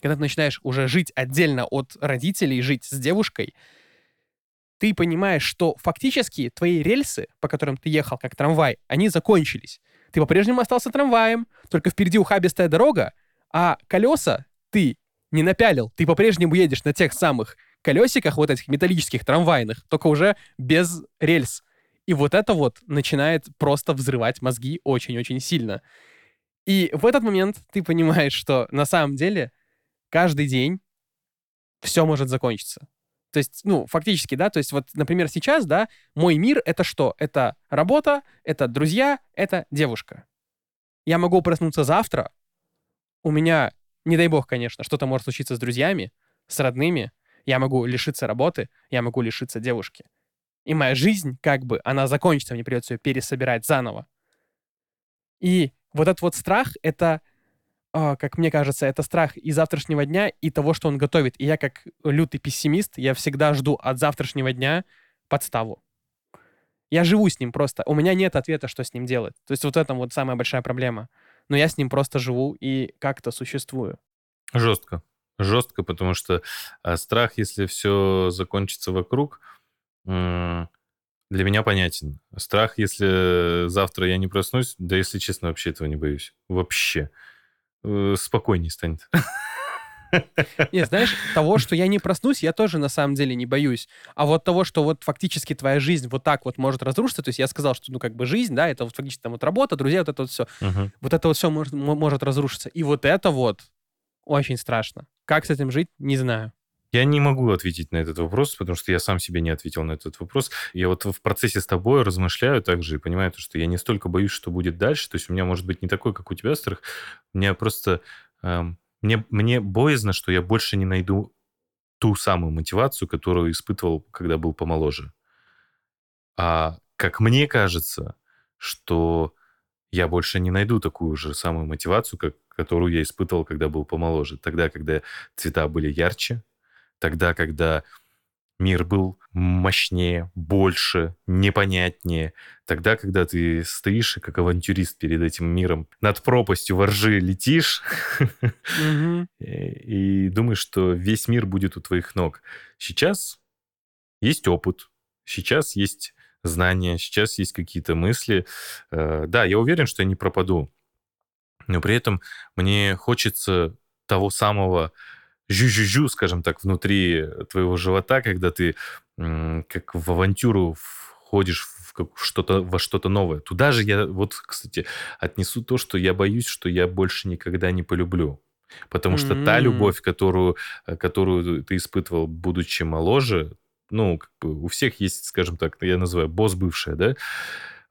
когда ты начинаешь уже жить отдельно от родителей, жить с девушкой, ты понимаешь, что фактически твои рельсы, по которым ты ехал как трамвай, они закончились. Ты по-прежнему остался трамваем, только впереди ухабистая дорога, а колеса ты не напялил. Ты по-прежнему едешь на тех самых колесиках, вот этих металлических трамвайных, только уже без рельс. И вот это вот начинает просто взрывать мозги очень-очень сильно. И в этот момент ты понимаешь, что на самом деле каждый день все может закончиться. То есть, ну, фактически, да, то есть вот, например, сейчас, да, мой мир — это что? Это работа, это друзья, это девушка. Я могу проснуться завтра, у меня, не дай бог, конечно, что-то может случиться с друзьями, с родными, я могу лишиться работы, я могу лишиться девушки. И моя жизнь, как бы, она закончится, мне придется ее пересобирать заново. И вот этот вот страх — это как мне кажется, это страх и завтрашнего дня, и того, что он готовит. И я, как лютый пессимист, я всегда жду от завтрашнего дня подставу. Я живу с ним просто. У меня нет ответа, что с ним делать. То есть вот это вот самая большая проблема. Но я с ним просто живу и как-то существую. Жестко. Жестко, потому что а, страх, если все закончится вокруг, для меня понятен. Страх, если завтра я не проснусь, да, если честно, вообще этого не боюсь. Вообще. Э, спокойнее станет. Не, [LAUGHS] знаешь, того, что я не проснусь, я тоже на самом деле не боюсь. А вот того, что вот фактически твоя жизнь вот так вот может разрушиться, то есть я сказал, что ну как бы жизнь, да, это вот фактически там вот работа, друзья, вот это вот все. Мгм. Вот это вот все может, мо- может разрушиться. И вот это вот очень страшно. Как с этим жить, не знаю. Я не могу ответить на этот вопрос, потому что я сам себе не ответил на этот вопрос. Я вот в процессе с тобой размышляю также и понимаю, то, что я не столько боюсь, что будет дальше. То есть у меня может быть не такой, как у тебя страх. У меня просто... эм, мне, мне боязно, что я больше не найду ту самую мотивацию, которую испытывал, когда был помоложе. А как мне кажется, что я больше не найду такую же самую мотивацию, как, которую я испытывал, когда был помоложе. Тогда, когда цвета были ярче, тогда, когда мир был мощнее, больше, непонятнее. Тогда, когда ты стоишь и как авантюрист перед этим миром над пропастью воржи летишь Мгм. [LAUGHS] и и думаешь, что весь мир будет у твоих ног. Сейчас есть опыт, сейчас есть знания, сейчас есть какие-то мысли. Э, Да, я уверен, что я не пропаду, но при этом мне хочется того самого жу-жу-жу, скажем так, внутри твоего живота, когда ты как в авантюру входишь в что-то, во что-то новое. Туда же я, вот, кстати, отнесу то, что я боюсь, что я больше никогда не полюблю. Потому что та М. любовь, которую, э, которую ты испытывал, будучи моложе, ну, как бы у всех есть, скажем так, я называю босс бывшая, да,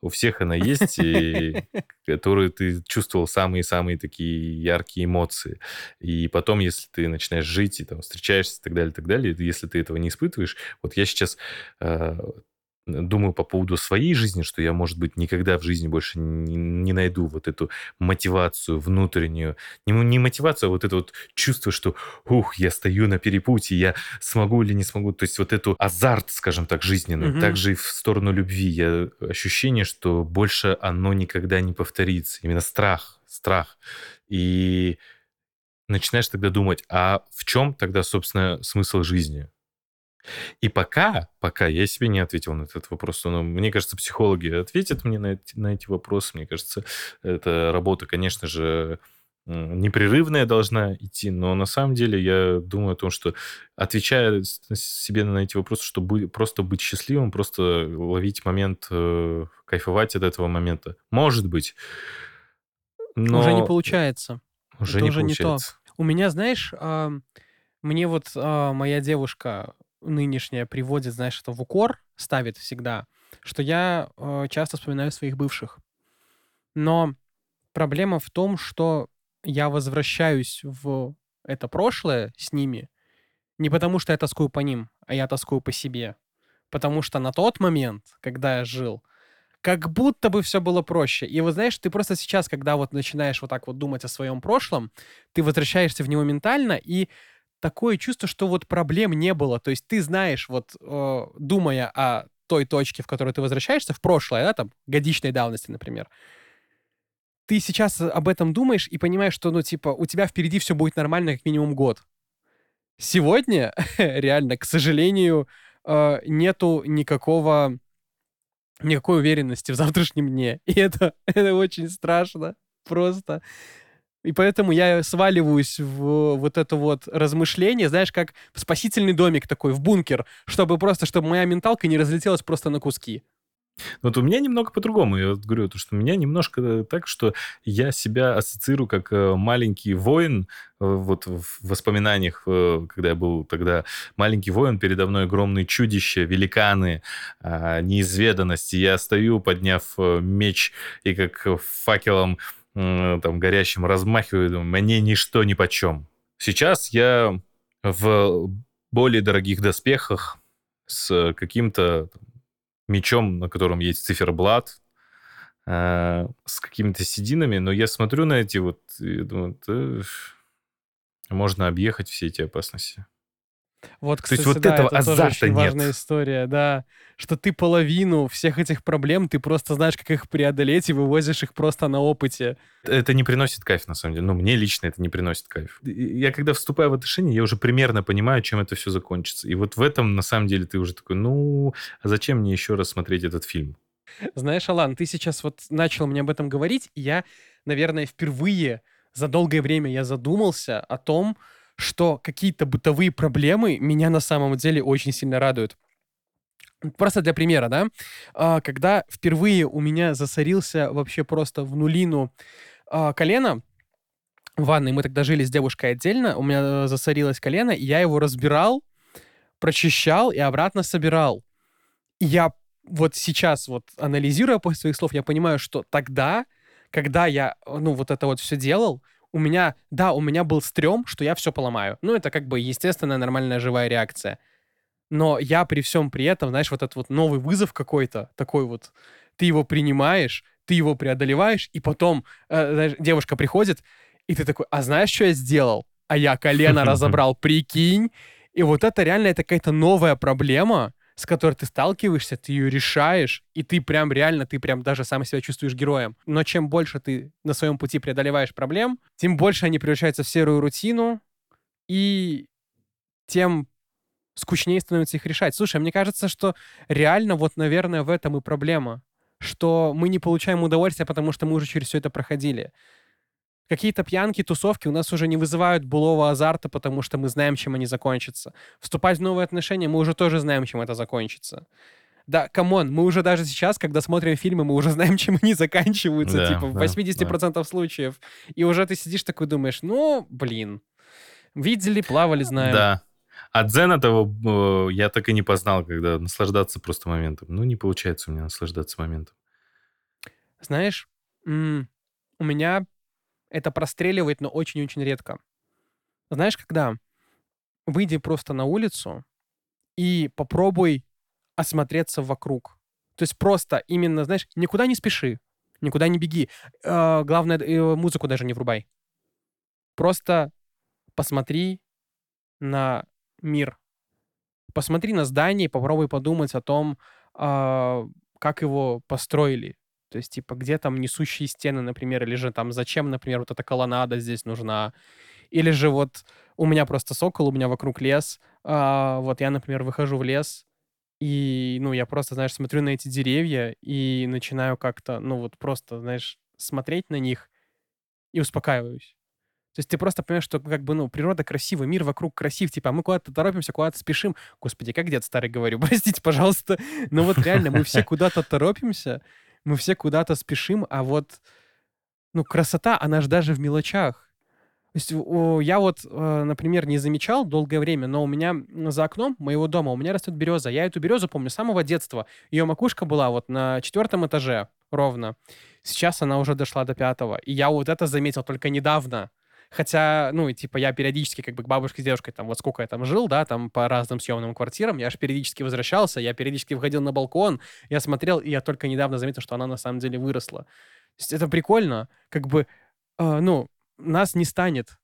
у всех она есть, и [LAUGHS] которую ты чувствовал самые-самые такие яркие эмоции. И потом, если ты начинаешь жить и там встречаешься и так далее, и так далее, если ты этого не испытываешь, вот я сейчас э, думаю по поводу своей жизни, что я, может быть, никогда в жизни больше не, не найду вот эту мотивацию внутреннюю. Не, не мотивацию, а вот это вот чувство, что, ух, я стою на перепутье, я смогу или не смогу. То есть вот эту азарт, скажем так, жизненный. Мгм. Также и в сторону любви. Я, ощущение, что больше оно никогда не повторится. Именно страх, страх. И начинаешь тогда думать, а в чем тогда, собственно, смысл жизни? И пока, пока я себе не ответил на этот вопрос, но мне кажется, психологи ответят мне на эти, на эти вопросы. Мне кажется, эта работа, конечно же, непрерывная должна идти, но на самом деле я думаю о том, что отвечая себе на эти вопросы, что бы- просто быть счастливым, просто ловить момент, э, кайфовать от этого момента. Может быть, но Уже не получается. уже это не уже не то. получается. У меня, знаешь, мне вот а, моя девушка нынешняя приводит, знаешь, это в укор, ставит всегда, что я а, часто вспоминаю своих бывших. Но проблема в том, что я возвращаюсь в это прошлое с ними не потому, что я тоскую по ним, а я тоскую по себе. Потому что на тот момент, когда я жил, как будто бы все было проще. И вот знаешь, ты просто сейчас, когда вот начинаешь вот так вот думать о своем прошлом, ты возвращаешься в него ментально, и такое чувство, что вот проблем не было. То есть ты знаешь, вот э, думая о той точке, в которую ты возвращаешься, в прошлое, да, там, годичной давности, например, ты сейчас об этом думаешь и понимаешь, что, ну, типа, у тебя впереди все будет нормально как минимум год. Сегодня, [LAUGHS] реально, к сожалению, э, нету никакого никакой уверенности в завтрашнем дне. И это, [LAUGHS] это очень страшно. Просто. И поэтому я сваливаюсь в вот это вот размышление, знаешь, как спасительный домик такой, в бункер, чтобы просто, чтобы моя менталка не разлетелась просто на куски. Вот у меня немного по-другому. Я вот говорю, то, что у меня немножко так, что я себя ассоциирую как э, маленький воин. э, Вот в воспоминаниях, э, когда я был тогда маленький воин, передо мной огромные чудища, великаны, а, неизведанности. Я стою, подняв э, меч и как факелом там горящим размахиваю, думаю, мне ничто ни почем. Сейчас я в более дорогих доспехах с каким-то мечом, на котором есть циферблат, э, с какими-то сединами, но я смотрю на эти вот и думаю, «Да, можно объехать все эти опасности. Вот, То кстати, есть вот да, этого это тоже азарта очень нет. важная история, да. Что ты половину всех этих проблем, ты просто знаешь, как их преодолеть, и вывозишь их просто на опыте. Это не приносит кайф, на самом деле. Ну, мне лично это не приносит кайф. Я когда вступаю в отношения, я уже примерно понимаю, чем это все закончится. И вот в этом, на самом деле, ты уже такой, ну, а зачем мне еще раз смотреть этот фильм? Знаешь, Алан, ты сейчас вот начал мне об этом говорить, и я, наверное, впервые за долгое время я задумался о том, что какие-то бытовые проблемы меня на самом деле очень сильно радуют. Просто для примера, да, а, когда впервые у меня засорился вообще просто в нулину а, колено, в ванной мы тогда жили с девушкой отдельно, у меня э, засорилось колено, и я его разбирал, прочищал и обратно собирал. И я вот сейчас вот анализируя после своих слов, я понимаю, что тогда, когда я, ну, вот это вот все делал, у меня, да, у меня был стрём, что я все поломаю. Ну, это как бы естественная нормальная живая реакция. Но я при всем при этом, знаешь, вот этот вот новый вызов какой-то, такой вот, ты его принимаешь, ты его преодолеваешь, и потом э, знаешь, девушка приходит, и ты такой, а знаешь, что я сделал? А я колено [LAUGHS] разобрал, прикинь. И вот это реально это какая-то новая проблема, с которой ты сталкиваешься, ты ее решаешь, и ты прям реально, ты прям даже сам себя чувствуешь героем. Но чем больше ты на своем пути преодолеваешь проблем, тем больше они превращаются в серую рутину, и тем скучнее становится их решать. Слушай, мне кажется, что реально вот, наверное, в этом и проблема, что мы не получаем удовольствия, потому что мы уже через все это проходили. Какие-то пьянки, тусовки у нас уже не вызывают былого азарта, потому что мы знаем, чем они закончатся. Вступать в новые отношения мы уже тоже знаем, чем это закончится. Да, come on, мы уже даже сейчас, когда смотрим фильмы, мы уже [LAUGHS] знаем, чем они заканчиваются, Да, типа, в да, 80% случаев. И уже ты сидишь такой думаешь, ну, блин, видели, плавали, знаем. Да. А дзена того э, я так и не познал, когда наслаждаться просто моментом. Ну, не получается у меня наслаждаться моментом. Знаешь, у меня это простреливает, но очень-очень редко. Знаешь, когда? Выйди просто на улицу и попробуй осмотреться вокруг. То есть просто именно, знаешь, никуда не спеши, никуда не беги. Э, главное, э, музыку даже не врубай. Просто посмотри на мир. Посмотри на здание, попробуй подумать о том, а, как его построили. То есть, типа, где там несущие стены, например, или же там зачем, например, вот эта колоннада здесь нужна. Или же вот у меня просто сокол, у меня вокруг лес. а, вот я, например, выхожу в лес, и, ну, я просто, знаешь, смотрю на эти деревья и начинаю как-то, ну, вот просто, знаешь, смотреть на них и успокаиваюсь. То есть ты просто понимаешь, что как бы, ну, природа красива, мир вокруг красив, типа, а мы куда-то торопимся, куда-то спешим. Господи, как дед старый говорю, [LAUGHS] простите, пожалуйста. Но вот реально, мы все куда-то торопимся, мы все куда-то спешим, а вот, ну, красота, она же даже в мелочах. То есть я вот, э, например, не замечал долгое время, но у меня за окном моего дома у меня растет береза. Я эту березу помню с самого детства. Ее макушка была вот на четвертом этаже ровно. Сейчас она уже дошла до пятого. И я вот это заметил только недавно. Хотя, ну, и типа, я периодически как бы к бабушке с дедушкой, там, вот сколько я там жил, да, там, по разным съемным квартирам, я же периодически возвращался, я периодически выходил на балкон, я смотрел, и я только недавно заметил, что она на самом деле выросла. То есть это прикольно, как бы, э, ну, нас не станет.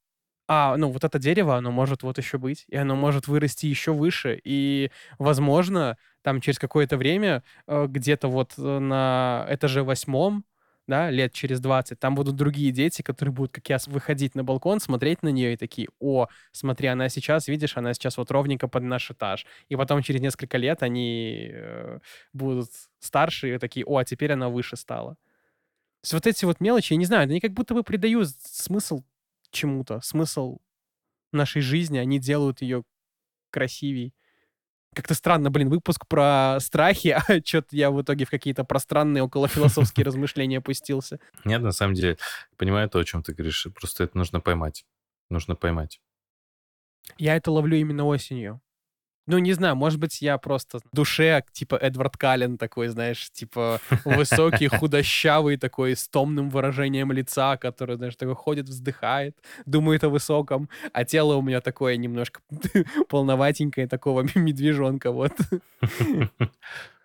А, ну, вот это дерево, оно может вот еще быть, и оно может вырасти еще выше, и, возможно, там через какое-то время, э, где-то вот э, на этаже восьмом, да, лет через 20, там будут другие дети, которые будут, как я, выходить на балкон, смотреть на нее и такие, о, смотри, она сейчас, видишь, она сейчас вот ровненько под наш этаж. И потом через несколько лет они э, будут старше и такие, о, а теперь она выше стала. То есть вот эти вот мелочи, я не знаю, они как будто бы придают смысл чему-то, смысл нашей жизни, они делают ее красивей. Как-то странно, блин, выпуск про страхи, [LAUGHS] а что-то я в итоге в какие-то пространные околофилософские размышления опустился. Нет, на самом деле, понимаю то, о чем ты говоришь. Просто это нужно поймать. Нужно поймать. Я это ловлю именно осенью. Ну, не знаю, может быть, я просто в душе, типа, Эдвард Каллен такой, знаешь, типа, высокий, [LAUGHS] худощавый такой, с томным выражением лица, который, знаешь, такой ходит, вздыхает, думает о высоком, а тело у меня такое немножко [LAUGHS] полноватенькое, такого [LAUGHS] медвежонка, вот.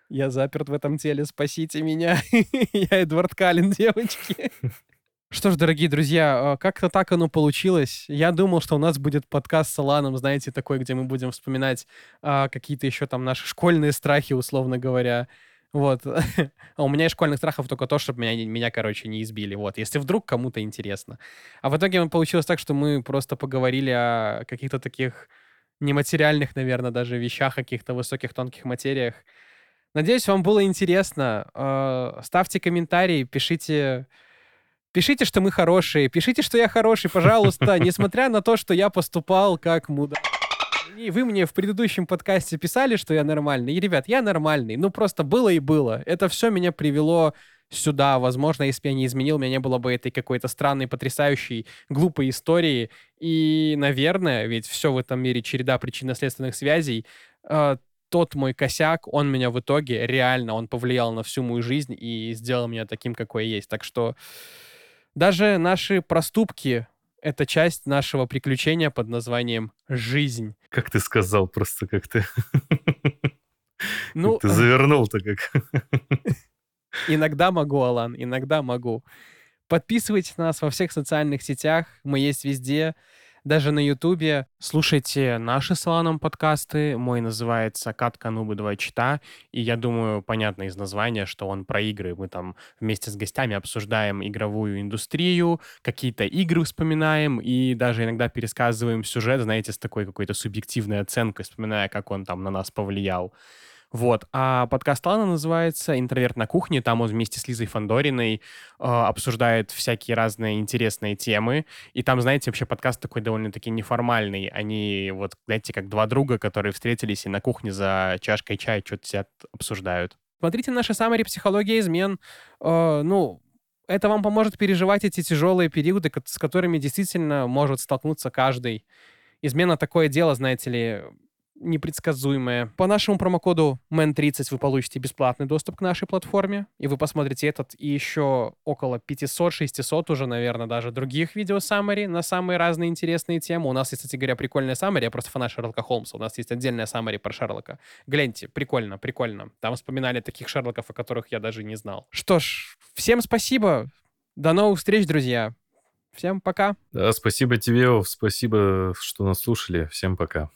Я заперт в этом теле, спасите меня. Я Эдвард Каллен, девочки. Что ж, дорогие друзья, а, как-то так оно получилось. Я думал, что у нас будет подкаст с Аланом, знаете, такой, где мы будем вспоминать а, какие-то еще там наши школьные страхи, условно говоря. Вот. [LAUGHS] А у меня из школьных страхов только то, чтобы меня, меня, короче, не избили. Вот. Если вдруг кому-то интересно. А в итоге получилось так, что мы просто поговорили о каких-то таких нематериальных, наверное, даже вещах, каких-то высоких, тонких материях. Надеюсь, вам было интересно. А, ставьте комментарии, пишите Пишите, что мы хорошие, пишите, что я хороший, пожалуйста, [LAUGHS] несмотря на то, что я поступал как мудак. И вы мне в предыдущем подкасте писали, что я нормальный. И, ребят, я нормальный. Ну, просто было и было. Это все меня привело сюда. Возможно, если бы я не изменил, у меня не было бы этой какой-то странной, потрясающей, глупой истории. И, наверное, ведь все в этом мире череда причинно-следственных связей, э, тот мой косяк, он меня в итоге реально, он повлиял на всю мою жизнь и сделал меня таким, какой я есть. Так что даже наши проступки — это часть нашего приключения под названием «Жизнь». Как ты сказал, просто как ты... [LAUGHS] Ну, ты завернул-то как. [LAUGHS] Иногда могу, Алан, иногда могу. Подписывайтесь на нас во всех социальных сетях. Мы есть везде даже на Ютубе. Слушайте наши с Аланом подкасты. Мой называется «Катка Нубы Два Чита». И я думаю, понятно из названия, что он про игры. Мы там вместе с гостями обсуждаем игровую индустрию, какие-то игры вспоминаем и даже иногда пересказываем сюжет, знаете, с такой какой-то субъективной оценкой, вспоминая, как он там на нас повлиял. Вот. А подкаст Лана называется «Интроверт на кухне». Там он вместе с Лизой Фандориной э, обсуждает всякие разные интересные темы. И там, знаете, вообще подкаст такой довольно-таки неформальный. Они вот, знаете, как два друга, которые встретились и на кухне за чашкой чая что-то обсуждают. Смотрите наши саммари «Психология измен». Э, ну, это вам поможет переживать эти тяжелые периоды, с которыми действительно может столкнуться каждый. Измена такое дело, знаете ли, непредсказуемое. По нашему промокоду MEN30 вы получите бесплатный доступ к нашей платформе, и вы посмотрите этот и еще около 500-600 уже, наверное, даже других видео саммари на самые разные интересные темы. У нас есть, кстати говоря, прикольная саммари, я просто фанат Шерлока Холмса, у нас есть отдельная саммари про Шерлока. Гляньте, прикольно, прикольно. Там вспоминали таких Шерлоков, о которых я даже не знал. Что ж, всем спасибо, до новых встреч, друзья. Всем пока. Да, спасибо тебе, спасибо, что нас слушали. Всем пока.